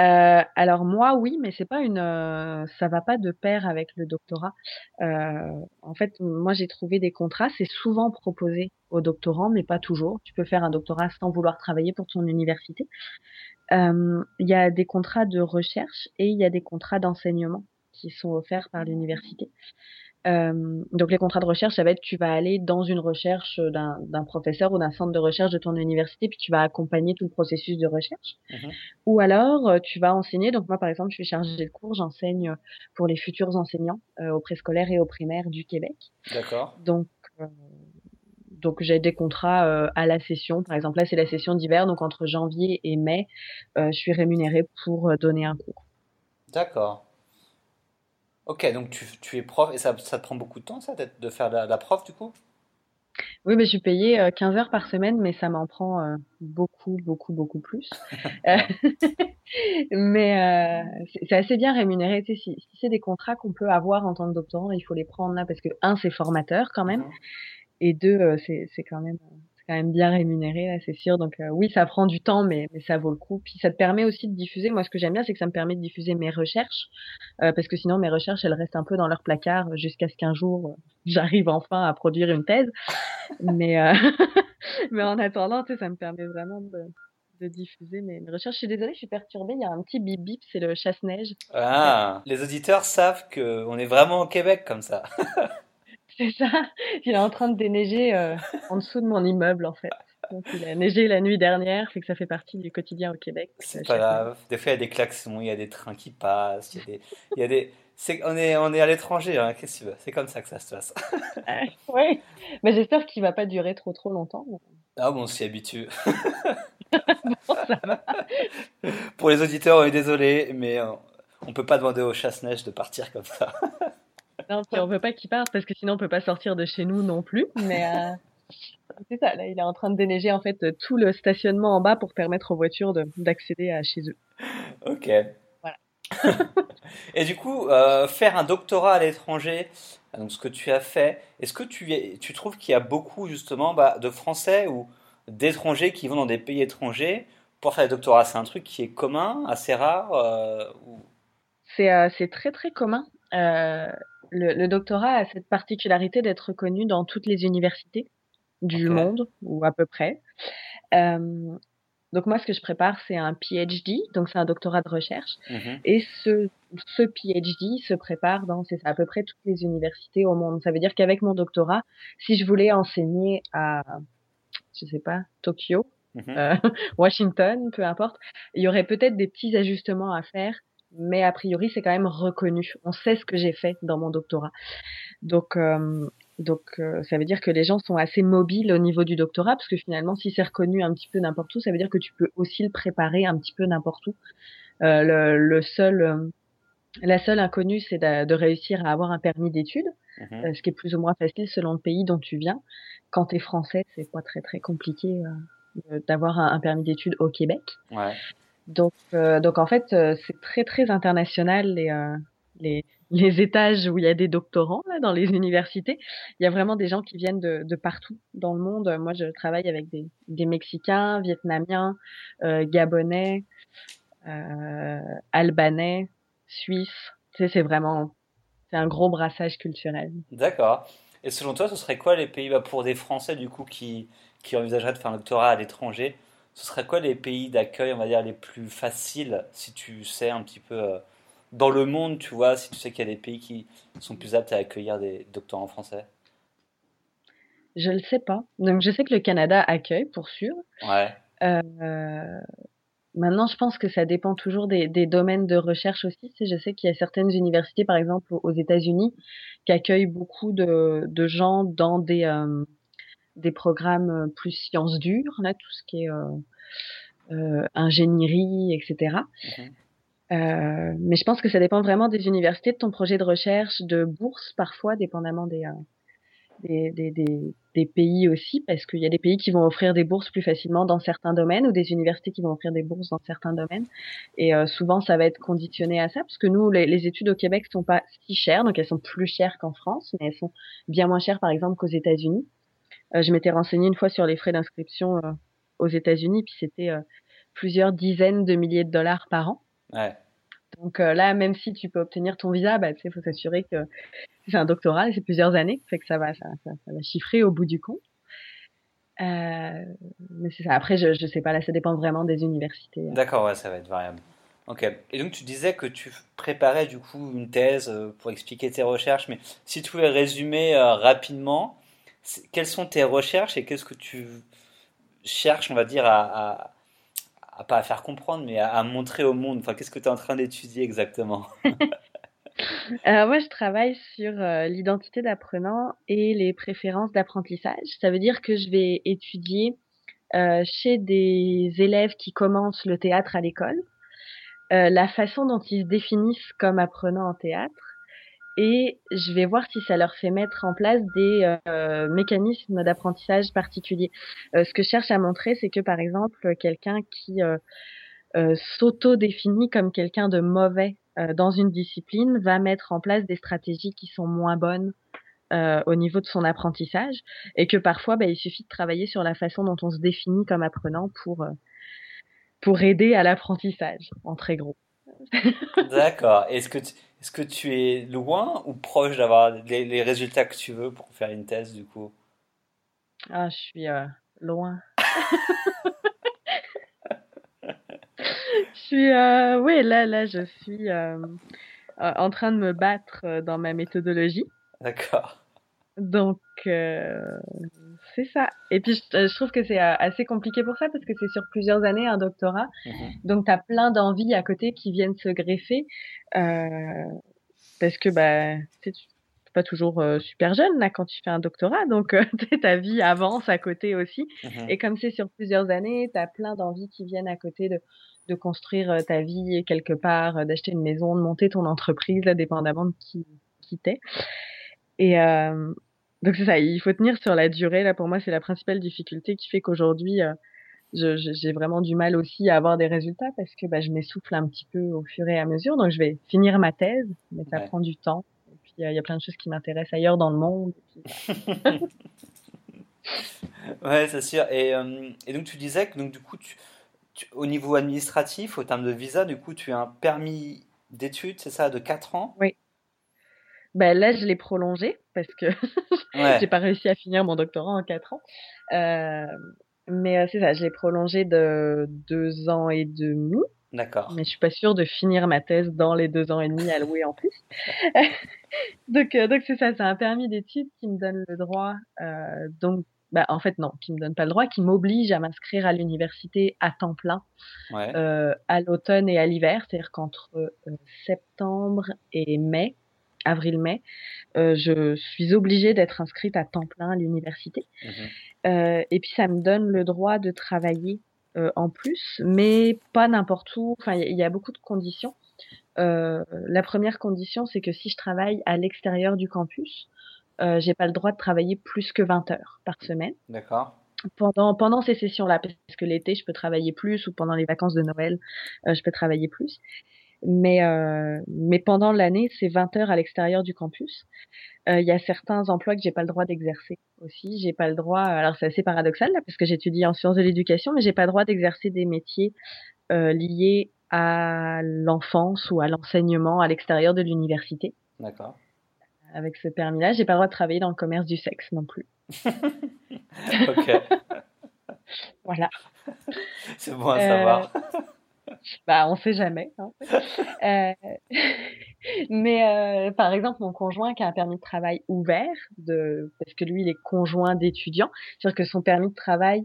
Euh, alors moi oui, mais c'est pas une, euh, ça va pas de pair avec le doctorat. Euh, en fait, moi j'ai trouvé des contrats, c'est souvent proposé aux doctorants, mais pas toujours. Tu peux faire un doctorat sans vouloir travailler pour ton université. Il y a des contrats de recherche et il y a des contrats d'enseignement qui sont offerts par l'université. Euh, donc les contrats de recherche, ça va être tu vas aller dans une recherche d'un professeur ou d'un centre de recherche de ton université, puis tu vas accompagner tout le processus de recherche. Mmh ou alors euh, tu vas enseigner. Donc moi par exemple, je suis chargée de cours, j'enseigne pour les futurs enseignants euh, au préscolaire et au primaire du Québec. D'accord. Donc euh, donc j'ai des contrats euh, à la session. Par exemple là c'est la session d'hiver, donc entre janvier et mai, je suis rémunérée pour donner un cours. D'accord. Ok, donc tu, tu es prof et ça, ça te prend beaucoup de temps, ça, de faire la, la prof du coup? Oui, mais je suis payée 15 heures par semaine, mais ça m'en prend euh, beaucoup, beaucoup, beaucoup plus. mais euh, c'est assez bien rémunéré. Tu sais, si, si c'est des contrats qu'on peut avoir en tant que doctorant, il faut les prendre là parce que un, c'est formateur quand même, mhm. et deux, euh, c'est c'est quand même quand même bien rémunéré, c'est sûr. Donc euh, oui, ça prend du temps, mais, mais ça vaut le coup. Puis ça te permet aussi de diffuser. Moi, ce que j'aime bien, c'est que ça me permet de diffuser mes recherches, euh, parce que sinon mes recherches, elles restent un peu dans leur placard jusqu'à ce qu'un jour euh, j'arrive enfin à produire une thèse. mais mais en attendant, ça me permet vraiment de, de diffuser mes, mes, recherches. Je suis désolée, je suis perturbée. Il y a un petit bip bip, c'est le chasse-neige. Ah, les auditeurs savent que on est vraiment au Québec comme ça. C'est ça. Il est en train de déneiger euh, en dessous de mon immeuble, en fait. Donc, il a neigé la nuit dernière, fait que ça fait partie du quotidien au Québec. C'est pas grave. Des fois, il y a des klaxons, il y a des trains qui passent, il y a des, il y a des... C'est, on, est, on est à l'étranger, hein, qu'est-ce que tu veux? C'est comme ça que ça se passe. oui, mais j'espère qu'il va pas durer trop trop longtemps. Ah bon, on s'y habitue. bon, ça va. Pour les auditeurs, on est désolé, mais on, on peut pas demander au chasse-neige de partir comme ça. Non, puis on veut pas qu'il parte parce que sinon on peut pas sortir de chez nous non plus. Mais euh, c'est ça, là, il est en train de déneiger en fait tout le stationnement en bas pour permettre aux voitures d'accéder à chez eux. Ok. Voilà. Et du coup, euh, faire un doctorat à l'étranger, donc ce que tu as fait, est-ce que tu, tu trouves qu'il y a beaucoup justement bah, de Français ou d'étrangers qui vont dans des pays étrangers pour faire des doctorats? C'est un truc qui est commun, assez rare euh, ou... C'est euh, très très commun. Euh, le, le, doctorat a cette particularité d'être reconnu dans toutes les universités du monde, ou à peu près. Euh, donc moi, ce que je prépare, c'est un PhD, donc c'est un doctorat de recherche. Mm-hmm. Et ce, ce PhD se prépare dans, c'est à peu près toutes les universités au monde. Ça veut dire qu'avec mon doctorat, si je voulais enseigner à, je sais pas, Tokyo, mm-hmm. euh, Washington, peu importe, il y aurait peut-être des petits ajustements à faire mais a priori c'est quand même reconnu. On sait ce que j'ai fait dans mon doctorat. Donc euh, donc euh, ça veut dire que les gens sont assez mobiles au niveau du doctorat parce que finalement si c'est reconnu un petit peu n'importe où, ça veut dire que tu peux aussi le préparer un petit peu n'importe où. Euh, le, le, seul euh, la seule inconnue c'est de, de, réussir à avoir un permis d'études, mmh ce qui est plus ou moins facile selon le pays dont tu viens. Quand tu es français, c'est pas très très compliqué d'avoir un, un, permis d'études au Québec. Ouais. Donc, euh, donc en fait, euh, c'est très très international les, euh, les, les étages où il y a des doctorants là, dans les universités. Il y a vraiment des gens qui viennent de, de partout dans le monde. Moi, je travaille avec des, des Mexicains, Vietnamiens, euh, Gabonais, euh, Albanais, Suisses. Tu sais, c'est vraiment c'est un gros brassage culturel. D'accord. Et selon toi, ce serait quoi les pays bah, pour des Français du coup qui qui envisageraient de faire un doctorat à l'étranger ce serait quoi les pays d'accueil, on va dire, les plus faciles, si tu sais un petit peu euh, dans le monde, tu vois, si tu sais qu'il y a des pays qui sont plus aptes à accueillir des doctorants français? Je ne sais pas. Donc je sais que le Canada accueille, pour sûr. Ouais. Euh, maintenant, je pense que ça dépend toujours des, des domaines de recherche aussi. Je sais qu'il y a certaines universités, par exemple aux États-Unis, qui accueillent beaucoup de, de gens dans des... Euh, des programmes euh, plus sciences dures, là, tout ce qui est euh, euh, ingénierie, etc. Mhm. Euh, mais je pense que ça dépend vraiment des universités, de ton projet de recherche, de bourse parfois, dépendamment des, euh, des, des, des, des, pays aussi, parce qu'il y a des pays qui vont offrir des bourses plus facilement dans certains domaines ou des universités qui vont offrir des bourses dans certains domaines. Et euh, souvent, ça va être conditionné à ça, parce que nous, les, les, études au Québec sont pas si chères, donc elles sont plus chères qu'en France, mais elles sont bien moins chères, par exemple, qu'aux États-Unis. Euh, je m'étais renseignée une fois sur les frais d'inscription euh, aux États-Unis, puis c'était plusieurs dizaines de milliers de dollars par an. Ouais. Donc là, même si tu peux obtenir ton visa, bah, il faut s'assurer que c'est un doctorat, c'est plusieurs années, fait que ça va, ça, ça, ça va chiffrer au bout du compte. Euh, mais c'est ça. Après, je, je sais pas, là, ça dépend vraiment des universités. D'accord, ouais, ça va être variable. Ok. Et donc, tu disais que tu préparais du coup une thèse pour expliquer tes recherches, mais si tu pouvais résumer euh, rapidement, quelles sont tes recherches et qu'est-ce que tu cherches, on va dire, à, à, à pas à faire comprendre, mais à, à montrer au monde? Enfin, qu'est-ce que tu es en train d'étudier exactement? Alors moi, je travaille sur euh, l'identité d'apprenant et les préférences d'apprentissage. Ça veut dire que je vais étudier euh, chez des élèves qui commencent le théâtre à l'école, euh, la façon dont ils se définissent comme apprenants en théâtre, et je vais voir si ça leur fait mettre en place des euh, mécanismes d'apprentissage particuliers. Euh, ce que je cherche à montrer, c'est que par exemple, quelqu'un qui euh, s'auto-définit comme quelqu'un de mauvais dans une discipline va mettre en place des stratégies qui sont moins bonnes euh, au niveau de son apprentissage et que parfois bah, il suffit de travailler sur la façon dont on se définit comme apprenant pour euh, pour aider à l'apprentissage en très gros. D'accord. Est-ce que tu, est-ce que tu es loin ou proche d'avoir les, les, résultats que tu veux pour faire une thèse du coup? Ah, je suis euh, loin. je suis oui là là je suis en train de me battre dans ma méthodologie. D'accord. Donc, euh, c'est ça. Et puis, je, je trouve que c'est assez compliqué pour ça parce que c'est sur plusieurs années un doctorat. Mhm. Donc, tu as plein d'envies à côté qui viennent se greffer. Euh, parce que, bah, tu sais, pas toujours euh, super jeune là quand tu fais un doctorat. Donc, euh, ta vie avance à côté aussi. Mhm. Et comme c'est sur plusieurs années, tu as plein d'envies qui viennent à côté de de construire euh, ta vie quelque part, euh, d'acheter une maison, de monter ton entreprise, là, dépendamment de qui, qui t'es. Et euh, donc c'est ça, il faut tenir sur la durée. Là, pour moi, c'est la principale difficulté qui fait qu'aujourd'hui, euh, j'ai vraiment du mal aussi à avoir des résultats parce que bah, je m'essouffle un petit peu au fur et à mesure. Donc je vais finir ma thèse, mais ça Ouais. prend du temps. Et puis il y a plein de choses qui m'intéressent ailleurs dans le monde. Ouais, c'est sûr. Et, euh, et donc tu disais que donc du coup, tu, tu- au niveau administratif, au terme de visa, du coup, tu as un permis d'études, c'est ça, de 4 ans? Bah, là, je l'ai prolongé parce que Ouais. j'ai pas réussi à finir mon doctorat en quatre ans. Euh, mais euh, c'est ça, je l'ai prolongé de deux ans et demi. D'accord. Mais je suis pas sûre de finir ma thèse dans les deux ans et demi alloués en plus. donc, euh, donc c'est ça, c'est un permis d'études qui me donne le droit. Donc, bah, en fait non, qui me donne pas le droit, qui m'oblige à m'inscrire à l'université à temps plein Ouais. à l'automne et à l'hiver, c'est-à-dire qu'entre septembre et mai, avril-mai, euh, je suis obligée d'être inscrite à temps plein à l'université. Mhm. Euh, et puis ça me donne le droit de travailler euh, en plus, mais pas n'importe où. Enfin, il y, y a beaucoup de conditions. La première condition, c'est que si je travaille à l'extérieur du campus, j'ai pas le droit de travailler plus que 20 heures par semaine D'accord. pendant pendant ces sessions-là, parce que l'été je peux travailler plus ou pendant les vacances de Noël je peux travailler plus. Mais euh, mais pendant l'année c'est 20 heures à l'extérieur du campus. Euh, Il y a certains emplois que j'ai pas le droit d'exercer aussi. J'ai pas le droit. Alors c'est assez paradoxal là parce que j'étudie en sciences de l'éducation, mais j'ai pas le droit d'exercer des métiers euh, liés à l'enfance ou à l'enseignement à l'extérieur de l'université. D'accord. Avec ce permis-là, j'ai pas le droit de travailler dans le commerce du sexe non plus. Ok. Voilà. C'est bon à Euh, savoir. Bah, on sait jamais. Hein. Euh, mais euh, par exemple, mon conjoint qui a un permis de travail ouvert, de, parce que lui, il est conjoint d'étudiant, c'est-à-dire que son permis de travail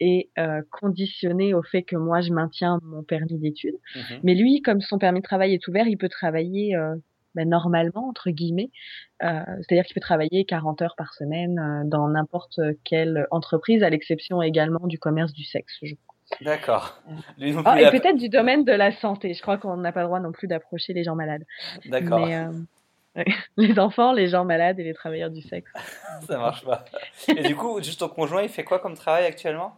est euh, conditionné au fait que moi, je maintiens mon permis d'études. Mhm. Mais lui, comme son permis de travail est ouvert, il peut travailler euh, bah, normalement, entre guillemets. Euh, c'est-à-dire qu'il peut travailler 40 heures par semaine euh, dans n'importe quelle entreprise, à l'exception également du commerce du sexe, je crois. D'accord. Ah, et peut-être du domaine de la santé. Je crois qu'on n'a pas le droit non plus d'approcher les gens malades. D'accord. les enfants, les gens malades et les travailleurs du sexe. Ça marche pas. Et du coup, juste ton conjoint, il fait quoi comme travail actuellement?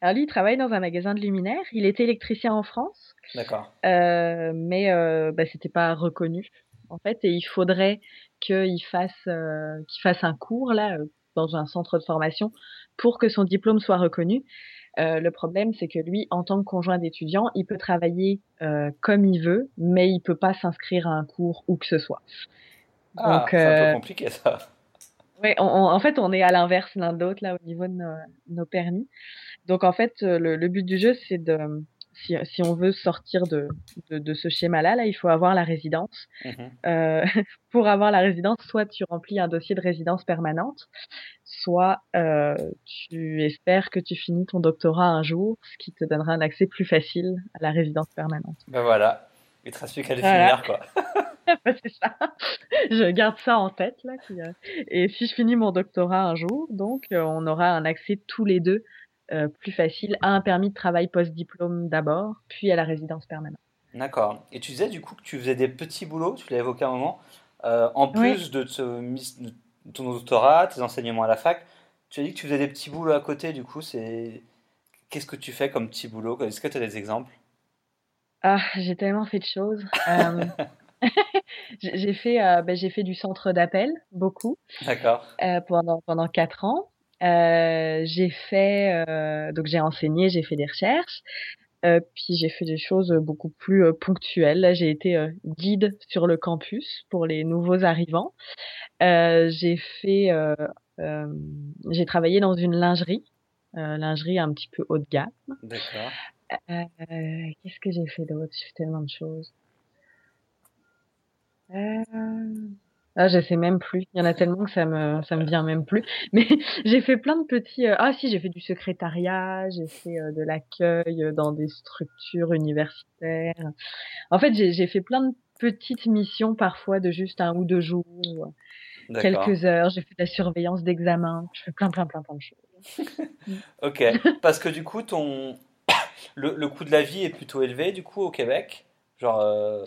Alors lui, il travaille dans un magasin de luminaires. Il était électricien en France. D'accord. Euh, mais euh, bah, c'était pas reconnu en fait, et il faudrait qu'il fasse euh, qu'il fasse un cours là euh, dans un centre de formation pour que son diplôme soit reconnu. Euh, le problème, c'est que lui, en tant que conjoint d'étudiant, il peut travailler euh, comme il veut, mais il peut pas s'inscrire à un cours où que ce soit. Ah, c'est un peu compliqué ça. Oui, en fait, on est à l'inverse l'un de l'autre là au niveau de nos, nos, permis. Donc en fait, le, le but du jeu, c'est de si, si, on veut sortir de, de, de ce schéma-là, là, il faut avoir la résidence. Mmh euh, pour avoir la résidence, soit tu remplis un dossier de résidence permanente, soit euh, tu espères que tu finis ton doctorat un jour, ce qui te donnera un accès plus facile à la résidence permanente. Ben voilà, il te reste plus qu'à le finir, quoi. c'est ça. Je garde ça en tête là. Euh, et si je finis mon doctorat un jour, donc euh, on aura un accès tous les deux euh, plus facile à un permis de travail post-diplôme d'abord, puis à la résidence permanente. D'accord. Et tu disais du coup que tu faisais des petits boulots, tu l'as évoqué un moment, euh, en plus de, ton doctorat, tes enseignements à la fac. Tu as dit que tu faisais des petits boulots à côté, du coup, c'est qu'est-ce que tu fais comme petits boulots Est-ce que tu as des exemples? Ah, j'ai tellement fait de choses. Euh, j'ai fait, ben, j'ai fait du centre d'appel, beaucoup. D'accord. pendant, pendant 4 ans. Euh, j'ai fait, euh, donc j'ai enseigné, j'ai fait des recherches, euh, puis j'ai fait des choses beaucoup plus euh, ponctuelles. Là, j'ai été euh, guide sur le campus pour les nouveaux arrivants. j'ai fait, j'ai travaillé dans une lingerie, lingerie un petit peu haut de gamme. D'accord. Qu'est-ce que j'ai fait d'autre? J'ai fait tellement de choses. Euh... Ah, je sais même plus. Il y en a tellement que ça me ça me vient même plus. Mais j'ai fait plein de petits. Euh, ah si, j'ai fait du secrétariat, j'ai fait euh, de l'accueil euh, dans des structures universitaires. En fait, j'ai fait plein de petites missions parfois de juste un ou deux jours, quelques heures. J'ai fait de la surveillance d'examen. Je fais plein plein plein plein de choses. ok, parce que du coup, ton le, le coût de la vie est plutôt élevé du coup au Québec, genre.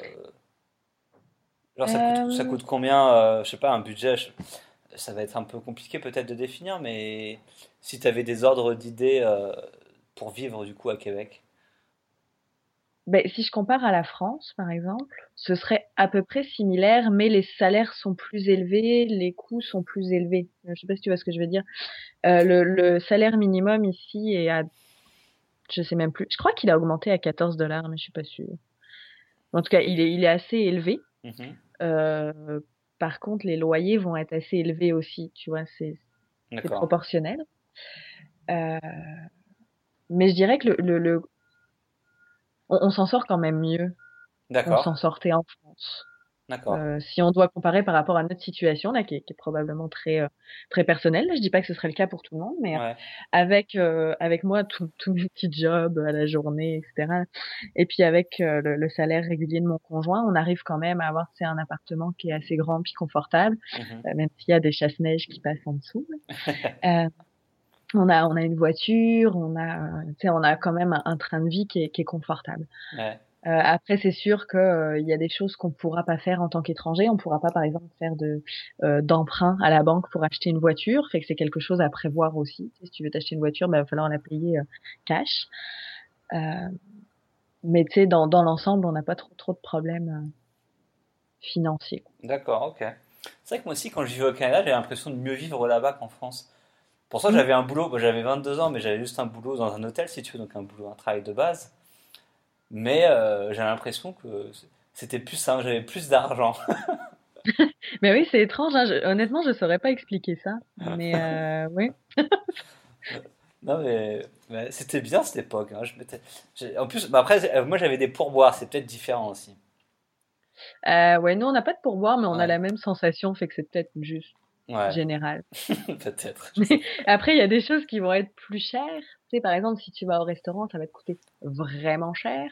Genre, ça, coûte, ça coûte combien euh, Je sais pas, un budget Ça va être un peu compliqué peut-être de définir, mais si tu avais des ordres d'idées euh, pour vivre du coup à Québec? Ben, si je compare à la France, par exemple, ce serait à peu près similaire, mais les salaires sont plus élevés, les coûts sont plus élevés. Je sais pas si tu vois ce que je veux dire. Euh, le, le, salaire minimum ici est à, je sais même plus. Je crois qu'il a augmenté à 14 dollars, mais je suis pas sûre. En tout cas, il est, il est assez élevé. Mmh euh, par contre, les loyers vont être assez élevés aussi, tu vois, c'est proportionnel. Euh, mais je dirais que le, le, on s'en sort quand même mieux. On s'en sortait en France. Euh, si on doit comparer par rapport à notre situation là, qui est, qui est probablement très euh, très personnelle, là, je dis pas que ce serait le cas pour tout le monde, mais euh, avec avec moi tous mes petits jobs à la journée, etc. Et puis avec le, le, salaire régulier de mon conjoint, on arrive quand même à avoir c'est un appartement qui est assez grand puis confortable, mmh même s'il y a des chasse-neige qui passent en dessous. on a on a une voiture, on a on a quand même un, un, train de vie qui est, qui est confortable. Ouais. Euh, après, c'est sûr qu'il euh, y a des choses qu'on ne pourra pas faire en tant qu'étranger. On ne pourra pas, par exemple, faire de euh, d'emprunt à la banque pour acheter une voiture. Fait que c'est quelque chose à prévoir aussi. Si tu veux t'acheter une voiture, ben, il va falloir la payer cash. mais tu sais, dans, dans l'ensemble, on n'a pas trop trop de problèmes financiers. D'accord, ok. C'est vrai que moi aussi, quand je vivais au Canada, j'ai l'impression de mieux vivre là-bas qu'en France. Pour ça, mmh. j'avais un boulot. J'avais 22 ans, mais j'avais juste un boulot dans un hôtel, si tu veux, donc un boulot, un travail de base. Mais euh, j'ai l'impression que c'était plus simple, j'avais plus d'argent. mais oui, c'est étrange. Hein. honnêtement, je ne saurais pas expliquer ça. Mais euh, oui. non, mais, c'était bien cette époque. Hein. Je en plus, bah, après, euh, moi j'avais des pourboires, c'est peut-être différent aussi. Euh, ouais, nous on n'a pas de pourboire, mais on a la même sensation, fait que c'est peut-être juste général. peut-être. Après, il y a des choses qui vont être plus chères par exemple, si tu vas au restaurant, ça va te coûter vraiment cher.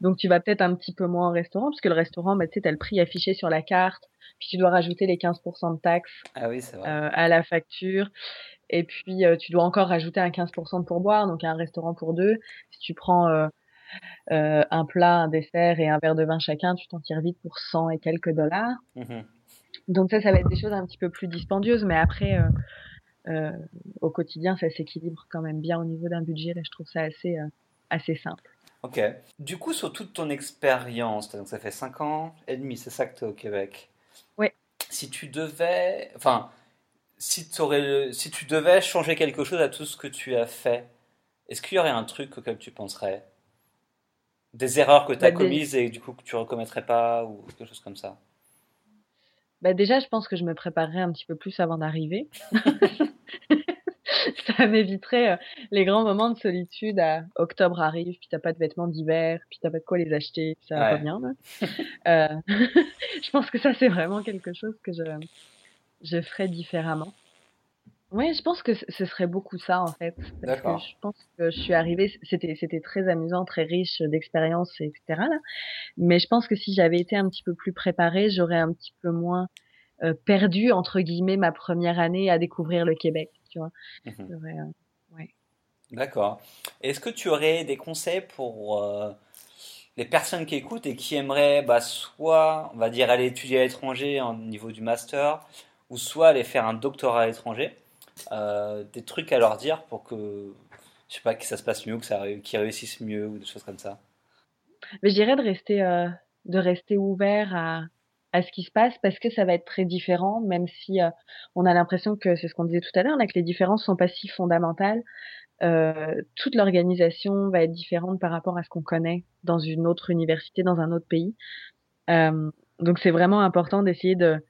Donc, tu vas peut-être un petit peu moins au restaurant, parce que le restaurant, bah, tu sais, as le prix affiché sur la carte, puis tu dois rajouter les 15% de taxes ah oui, euh, à la facture. Et puis, euh, tu dois encore rajouter un 15% de pourboire, donc un restaurant pour deux. Si tu prends euh, euh, un plat, un dessert et un verre de vin chacun, tu t'en tires vite pour 100 et quelques dollars. Mmh donc ça, ça va être des choses un petit peu plus dispendieuses, mais après, au quotidien, ça s'équilibre quand même bien au niveau d'un budget. et je trouve ça assez, assez simple. Ok. Du coup, sur toute ton expérience, donc ça fait 5 ans et demi, c'est ça que tu es au Québec? Oui. Si tu devais, enfin, si, si tu devais changer quelque chose à tout ce que tu as fait, est-ce qu'il y aurait un truc auquel tu penserais? Des erreurs que tu as bah, commises et du coup que tu ne recommettrais pas ou quelque chose comme ça? Bah Déjà, je pense que je me préparerais un petit peu plus avant d'arriver. ça m'éviterait euh, les grands moments de solitude. À octobre arrive, puis t'as pas de vêtements d'hiver, puis t'as pas de quoi les acheter, ça revient. euh, je pense que ça c'est vraiment quelque chose que je je ferais différemment. Oui, je pense que ce serait beaucoup ça en fait. Parce que je pense que je suis arrivée, c'était c'était très amusant, très riche d'expériences, etc. Là. Mais je pense que si j'avais été un petit peu plus préparée, j'aurais un petit peu moins euh, perdu entre guillemets ma première année à découvrir le Québec. Tu vois. Mmh euh, ouais. D'accord. Est-ce que tu aurais des conseils pour euh, les personnes qui écoutent et qui aimeraient bah, soit, on va dire, aller étudier à l'étranger au niveau du master, ou soit aller faire un doctorat à l'étranger, euh, des trucs à leur dire pour que, je sais pas, que ça se passe mieux, que qu'ils réussissent mieux ou des choses comme ça. Mais je dirais de rester, euh, de rester ouvert à, ce qui se passe parce que ça va être très différent, même si euh, on a l'impression que c'est ce qu'on disait tout à l'heure, que les différences sont pas si fondamentales. Toute l'organisation va être différente par rapport à ce qu'on connaît dans une autre université, dans un autre pays. Donc c'est vraiment important d'essayer de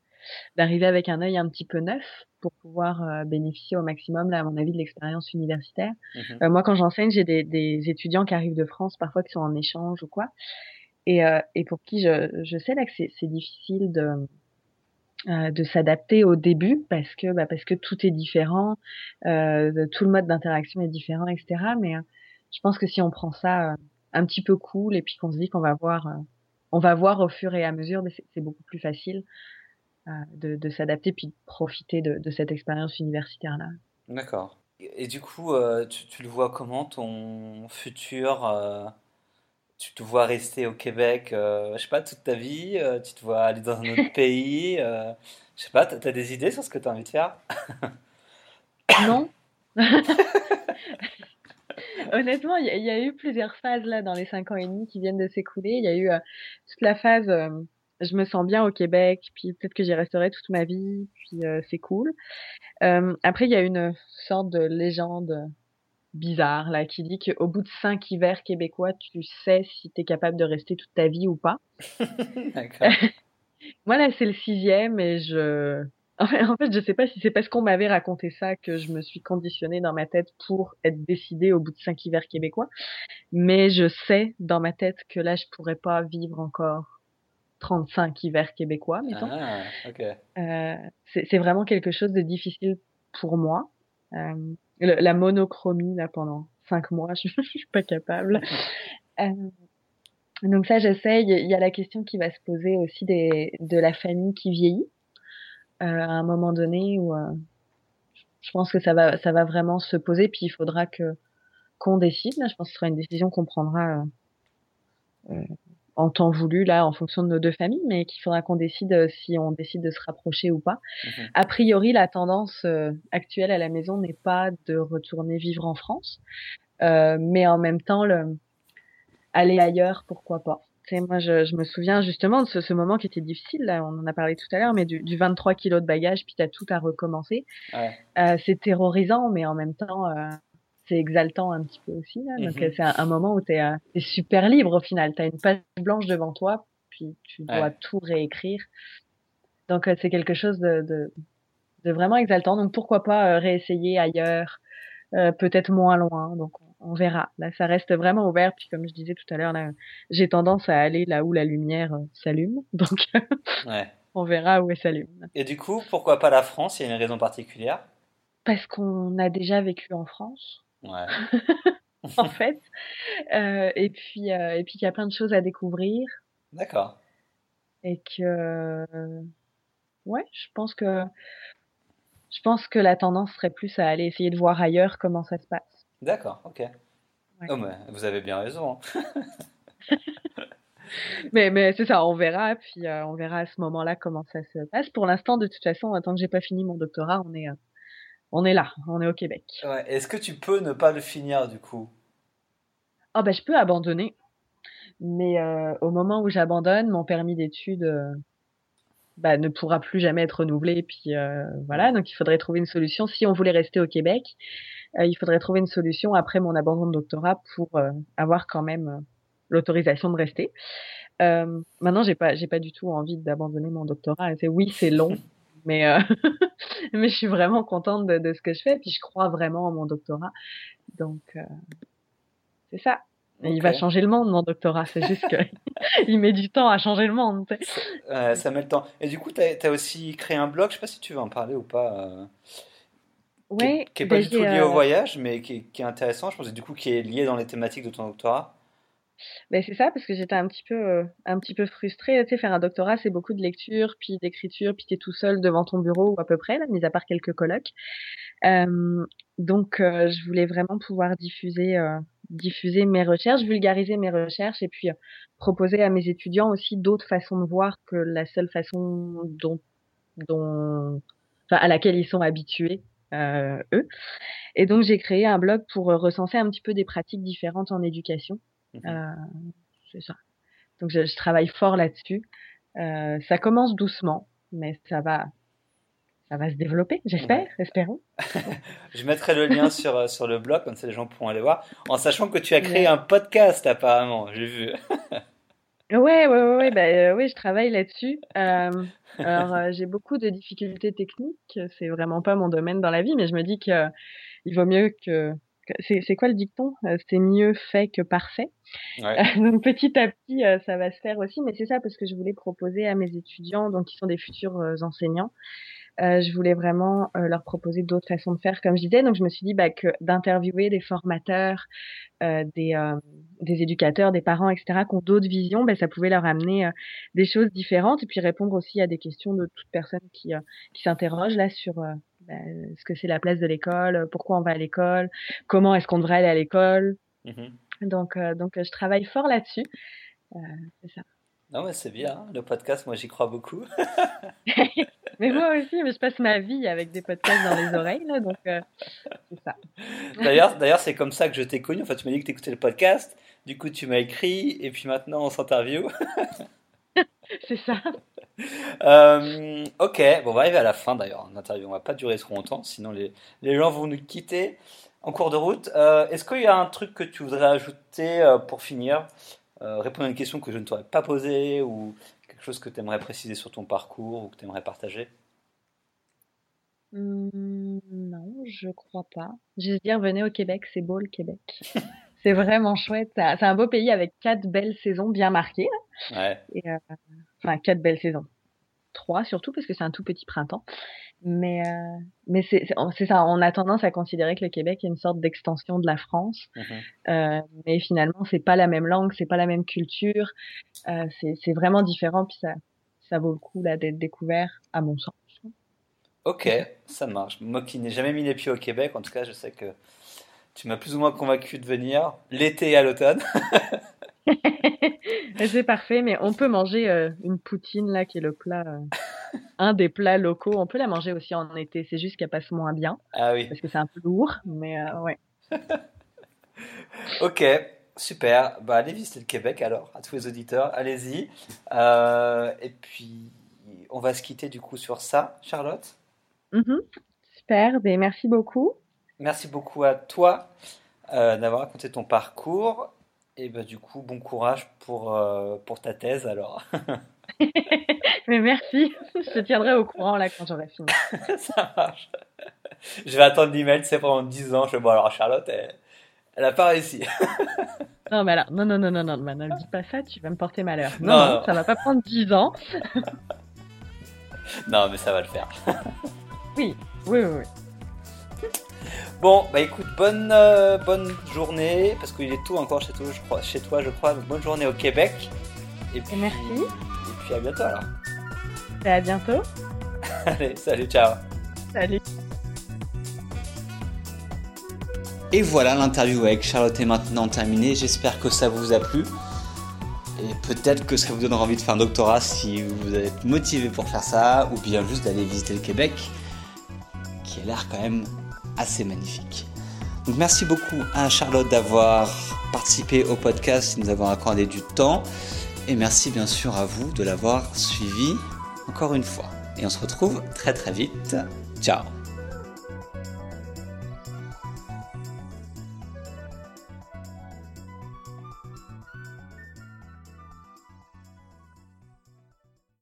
d'arriver avec un œil un petit peu neuf pour pouvoir euh, bénéficier au maximum, là, à mon avis, de l'expérience universitaire. Mmh euh, moi, quand j'enseigne, j'ai des, des, étudiants qui arrivent de France, parfois qui sont en échange ou quoi, et, euh, et pour qui je, je sais là que c'est difficile de de s'adapter au début parce que bah, parce que tout est différent, euh, tout le mode d'interaction est différent, etc. Mais je pense que si on prend ça un petit peu cool et puis qu'on se dit qu'on va voir, on va voir au fur et à mesure, c'est beaucoup plus facile de, de s'adapter puis de profiter de, de cette expérience universitaire-là. D'accord. Et du coup, euh, tu, tu, le vois comment ton futur euh, Tu te vois rester au Québec, euh, je sais pas, toute ta vie Tu te vois aller dans un autre pays Je sais pas, tu as, des idées sur ce que tu as envie de faire? Non. Honnêtement, il y, y, a eu plusieurs phases là dans les cinq ans et demi qui viennent de s'écouler. Il y a eu toute la phase je me sens bien au Québec, puis peut-être que j'y resterai toute ma vie, puis euh, c'est cool. Euh, après, il y a une sorte de légende bizarre là qui dit qu'au bout de cinq hivers québécois, tu sais si tu es capable de rester toute ta vie ou pas. D'accord. Moi là, c'est le sixième et je en fait, je sais pas si c'est parce qu'on m'avait raconté ça que je me suis conditionnée dans ma tête pour être décidée au bout de cinq hivers québécois. Mais je sais dans ma tête que là, je pourrais pas vivre encore 35 hivers québécois, mettons. Ah, euh, c'est vraiment quelque chose de difficile pour moi. Euh, la monochromie, là, pendant 5 mois, je, je suis pas capable. Euh, donc ça, j'essaye. Il y a la question qui va se poser aussi des, de la famille qui vieillit. à un moment donné où je pense que ça va, ça va vraiment se poser. Puis il faudra que qu'on décide. Là, je pense que ce sera une décision qu'on prendra en temps voulu là en fonction de nos deux familles, mais qu'il faudra qu'on décide euh, si on décide de se rapprocher ou pas. Mhm. A priori, la tendance euh, actuelle à la maison n'est pas de retourner vivre en France, euh, mais en même temps, le, aller ailleurs, pourquoi pas. C'est moi, je, me souviens justement de ce, moment qui était difficile. Là, on en a parlé tout à l'heure, mais du, 23 kilos de bagages, puis t'as tout à recommencer. c'est terrorisant, mais en même temps c'est exaltant un petit peu aussi. Là. Donc mhm. c'est un, moment où tu es, euh, super libre au final. Tu as une page blanche devant toi, puis tu dois tout réécrire. Donc euh, c'est quelque chose de, de, de, vraiment exaltant. Donc pourquoi pas euh, réessayer ailleurs, peut-être moins loin. Donc on verra. Là, ça reste vraiment ouvert. Puis comme je disais tout à l'heure, j'ai tendance à aller là où la lumière s'allume. Donc on verra où elle s'allume. Et du coup, pourquoi pas la France? Il y a une raison particulière? Parce qu'on a déjà vécu en France. Ouais. en fait. Euh, et puis, euh, et puis qu'il y a plein de choses à découvrir. D'accord. Et que, ouais, je pense que je pense que la tendance serait plus à aller essayer de voir ailleurs comment ça se passe. D'accord, ok. Oh, vous avez bien raison. Hein. mais mais c'est ça, on verra, puis euh, on verra à ce moment-là comment ça se passe. Pour l'instant, de toute façon, tant que j'ai pas fini mon doctorat, on est, on est là, on est au Québec. Ouais. Est-ce que tu peux ne pas le finir du coup? Ah ben, je peux abandonner, mais euh, au moment où j'abandonne, mon permis d'études bah, ne pourra plus jamais être renouvelé. Puis voilà, donc il faudrait trouver une solution. Si on voulait rester au Québec, il faudrait trouver une solution après mon abandon de doctorat pour avoir quand même l'autorisation de rester. Euh, maintenant, j'ai pas, j'ai pas du tout envie d'abandonner mon doctorat. C'est oui, c'est long, mais euh, mais je suis vraiment contente de, de, ce que je fais. Puis je crois vraiment en mon doctorat. Donc euh, c'est ça. Il va changer le monde, mon doctorat. C'est juste qu'il met du temps à changer le monde. ça met le temps. Et du coup, tu as, aussi créé un blog. Je sais pas si tu veux en parler ou pas. Euh, oui. Qui n'est pas ben, du tout lié au voyage, mais qui, qui, est intéressant. Je pense, et du coup, qui est lié dans les thématiques de ton doctorat. Ben c'est ça parce que j'étais un petit peu euh, un petit peu frustrée. Tu sais, faire un doctorat, c'est beaucoup de lecture, puis d'écriture, puis t'es tout seul devant ton bureau ou à peu près, là, mis à part quelques colloques. Euh, donc, euh, je voulais vraiment pouvoir diffuser euh, diffuser mes recherches, vulgariser mes recherches, et puis proposer à mes étudiants aussi d'autres façons de voir que la seule façon dont dont enfin, à laquelle ils sont habitués eux. Et donc, j'ai créé un blog pour recenser un petit peu des pratiques différentes en éducation. Mmh euh, c'est ça. Donc je, je travaille fort là-dessus. Euh, ça commence doucement, mais ça va, ça va se développer, j'espère, espérons. je mettrai le lien sur, euh, sur le blog, comme ça les gens pourront aller voir, en sachant que tu as créé un podcast apparemment, j'ai vu. ouais, ouais, ouais, ouais, bah, oui, je travaille là-dessus. Euh, alors j'ai beaucoup de difficultés techniques, c'est vraiment pas mon domaine dans la vie, mais je me dis que il vaut mieux que c'est quoi le dicton? Euh, C'est mieux fait que parfait. donc petit à petit, euh, ça va se faire aussi, mais c'est ça parce que je voulais proposer à mes étudiants, donc qui sont des futurs euh, enseignants, je voulais vraiment leur proposer d'autres façons de faire, comme je disais. Donc je me suis dit bah, que d'interviewer des formateurs, des, des éducateurs, des parents, etc., qui ont d'autres visions, bah, ça pouvait leur amener des choses différentes et puis répondre aussi à des questions de toute personne qui, qui s'interroge là sur bah, ce que c'est la place de l'école, pourquoi on va à l'école, comment est-ce qu'on devrait aller à l'école. Mmh donc, euh, donc, je travaille fort là-dessus. Euh, c'est ça. Non, mais c'est bien. Le podcast, moi, j'y crois beaucoup. mais moi aussi, mais je passe ma vie avec des podcasts dans les oreilles, là, donc euh, c'est ça. D'ailleurs, d'ailleurs, c'est comme ça que je t'ai connu. Enfin, tu m'as dit que tu écoutais le podcast. Du coup, tu m'as écrit, et puis maintenant, on s'interview. c'est ça. Euh, ok, bon, on va arriver à la fin d'ailleurs. L'interview, on va pas durer trop longtemps, sinon les, les gens vont nous quitter en cours de route. Euh, est-ce qu'il y a un truc que tu voudrais ajouter euh, pour finir? Répondre à une question que je ne t'aurais pas posée ou quelque chose que tu aimerais préciser sur ton parcours ou que tu aimerais partager? Mmh, Non, je crois pas. Juste dire, venez au Québec, c'est beau le Québec. c'est vraiment chouette. C'est un beau pays avec quatre belles saisons bien marquées. Ouais. Et, enfin quatre belles saisons. Trois surtout parce que c'est un tout petit printemps. Mais euh, mais c'est ça. On a tendance à considérer que le Québec est une sorte d'extension de la France, mmh euh, mais finalement c'est pas la même langue, c'est pas la même culture. Euh, c'est vraiment différent. Puis ça ça vaut le coup d'être découvert à mon sens. Ok, ça marche. Moi qui n'ai jamais mis les pieds au Québec, en tout cas, je sais que tu m'as plus ou moins convaincu de venir l'été et à l'automne. c'est parfait, mais on peut manger euh, une poutine là qui est le plat, euh, un des plats locaux. On peut la manger aussi en été. C'est juste qu'elle passe moins bien. Ah oui. Parce que c'est un peu lourd, mais euh, ouais. ok, super. Bah allez visiter le Québec alors à tous les auditeurs. Allez-y. et puis on va se quitter du coup sur ça, Charlotte? Mm-hmm. Super. Ben, merci beaucoup. Merci beaucoup à toi d'avoir raconté ton parcours. Et bah, du coup, bon courage pour, euh, pour ta thèse alors. Mais merci, je te tiendrai au courant là quand j'aurai fini. Ça marche. Je vais attendre l'email, c'est pendant 10 ans. Je vais bon alors Charlotte, elle, elle a pas réussi. non, mais alors, non, non, non, non, non, ne dis pas ça, tu vas me porter malheur. Non, non, non. ça va pas prendre 10 ans. non, mais ça va le faire. oui, oui, oui. oui. Bon, bah écoute, bonne, euh, bonne journée, parce qu'il est tout encore chez toi, je crois, chez toi, je crois. bonne journée au Québec. Et puis, Merci. Et puis à bientôt alors. Et à bientôt. Allez, salut, ciao. Salut. Et voilà, l'interview avec Charlotte est maintenant terminée. J'espère que ça vous a plu. Et peut-être que ça vous donnera envie de faire un doctorat si vous êtes motivé pour faire ça, ou bien juste d'aller visiter le Québec, qui a l'air quand même magnifique. Donc merci beaucoup à Charlotte d'avoir participé au podcast, nous avoir accordé du temps. Et merci bien sûr à vous de l'avoir suivi encore une fois. Et on se retrouve très très vite. Ciao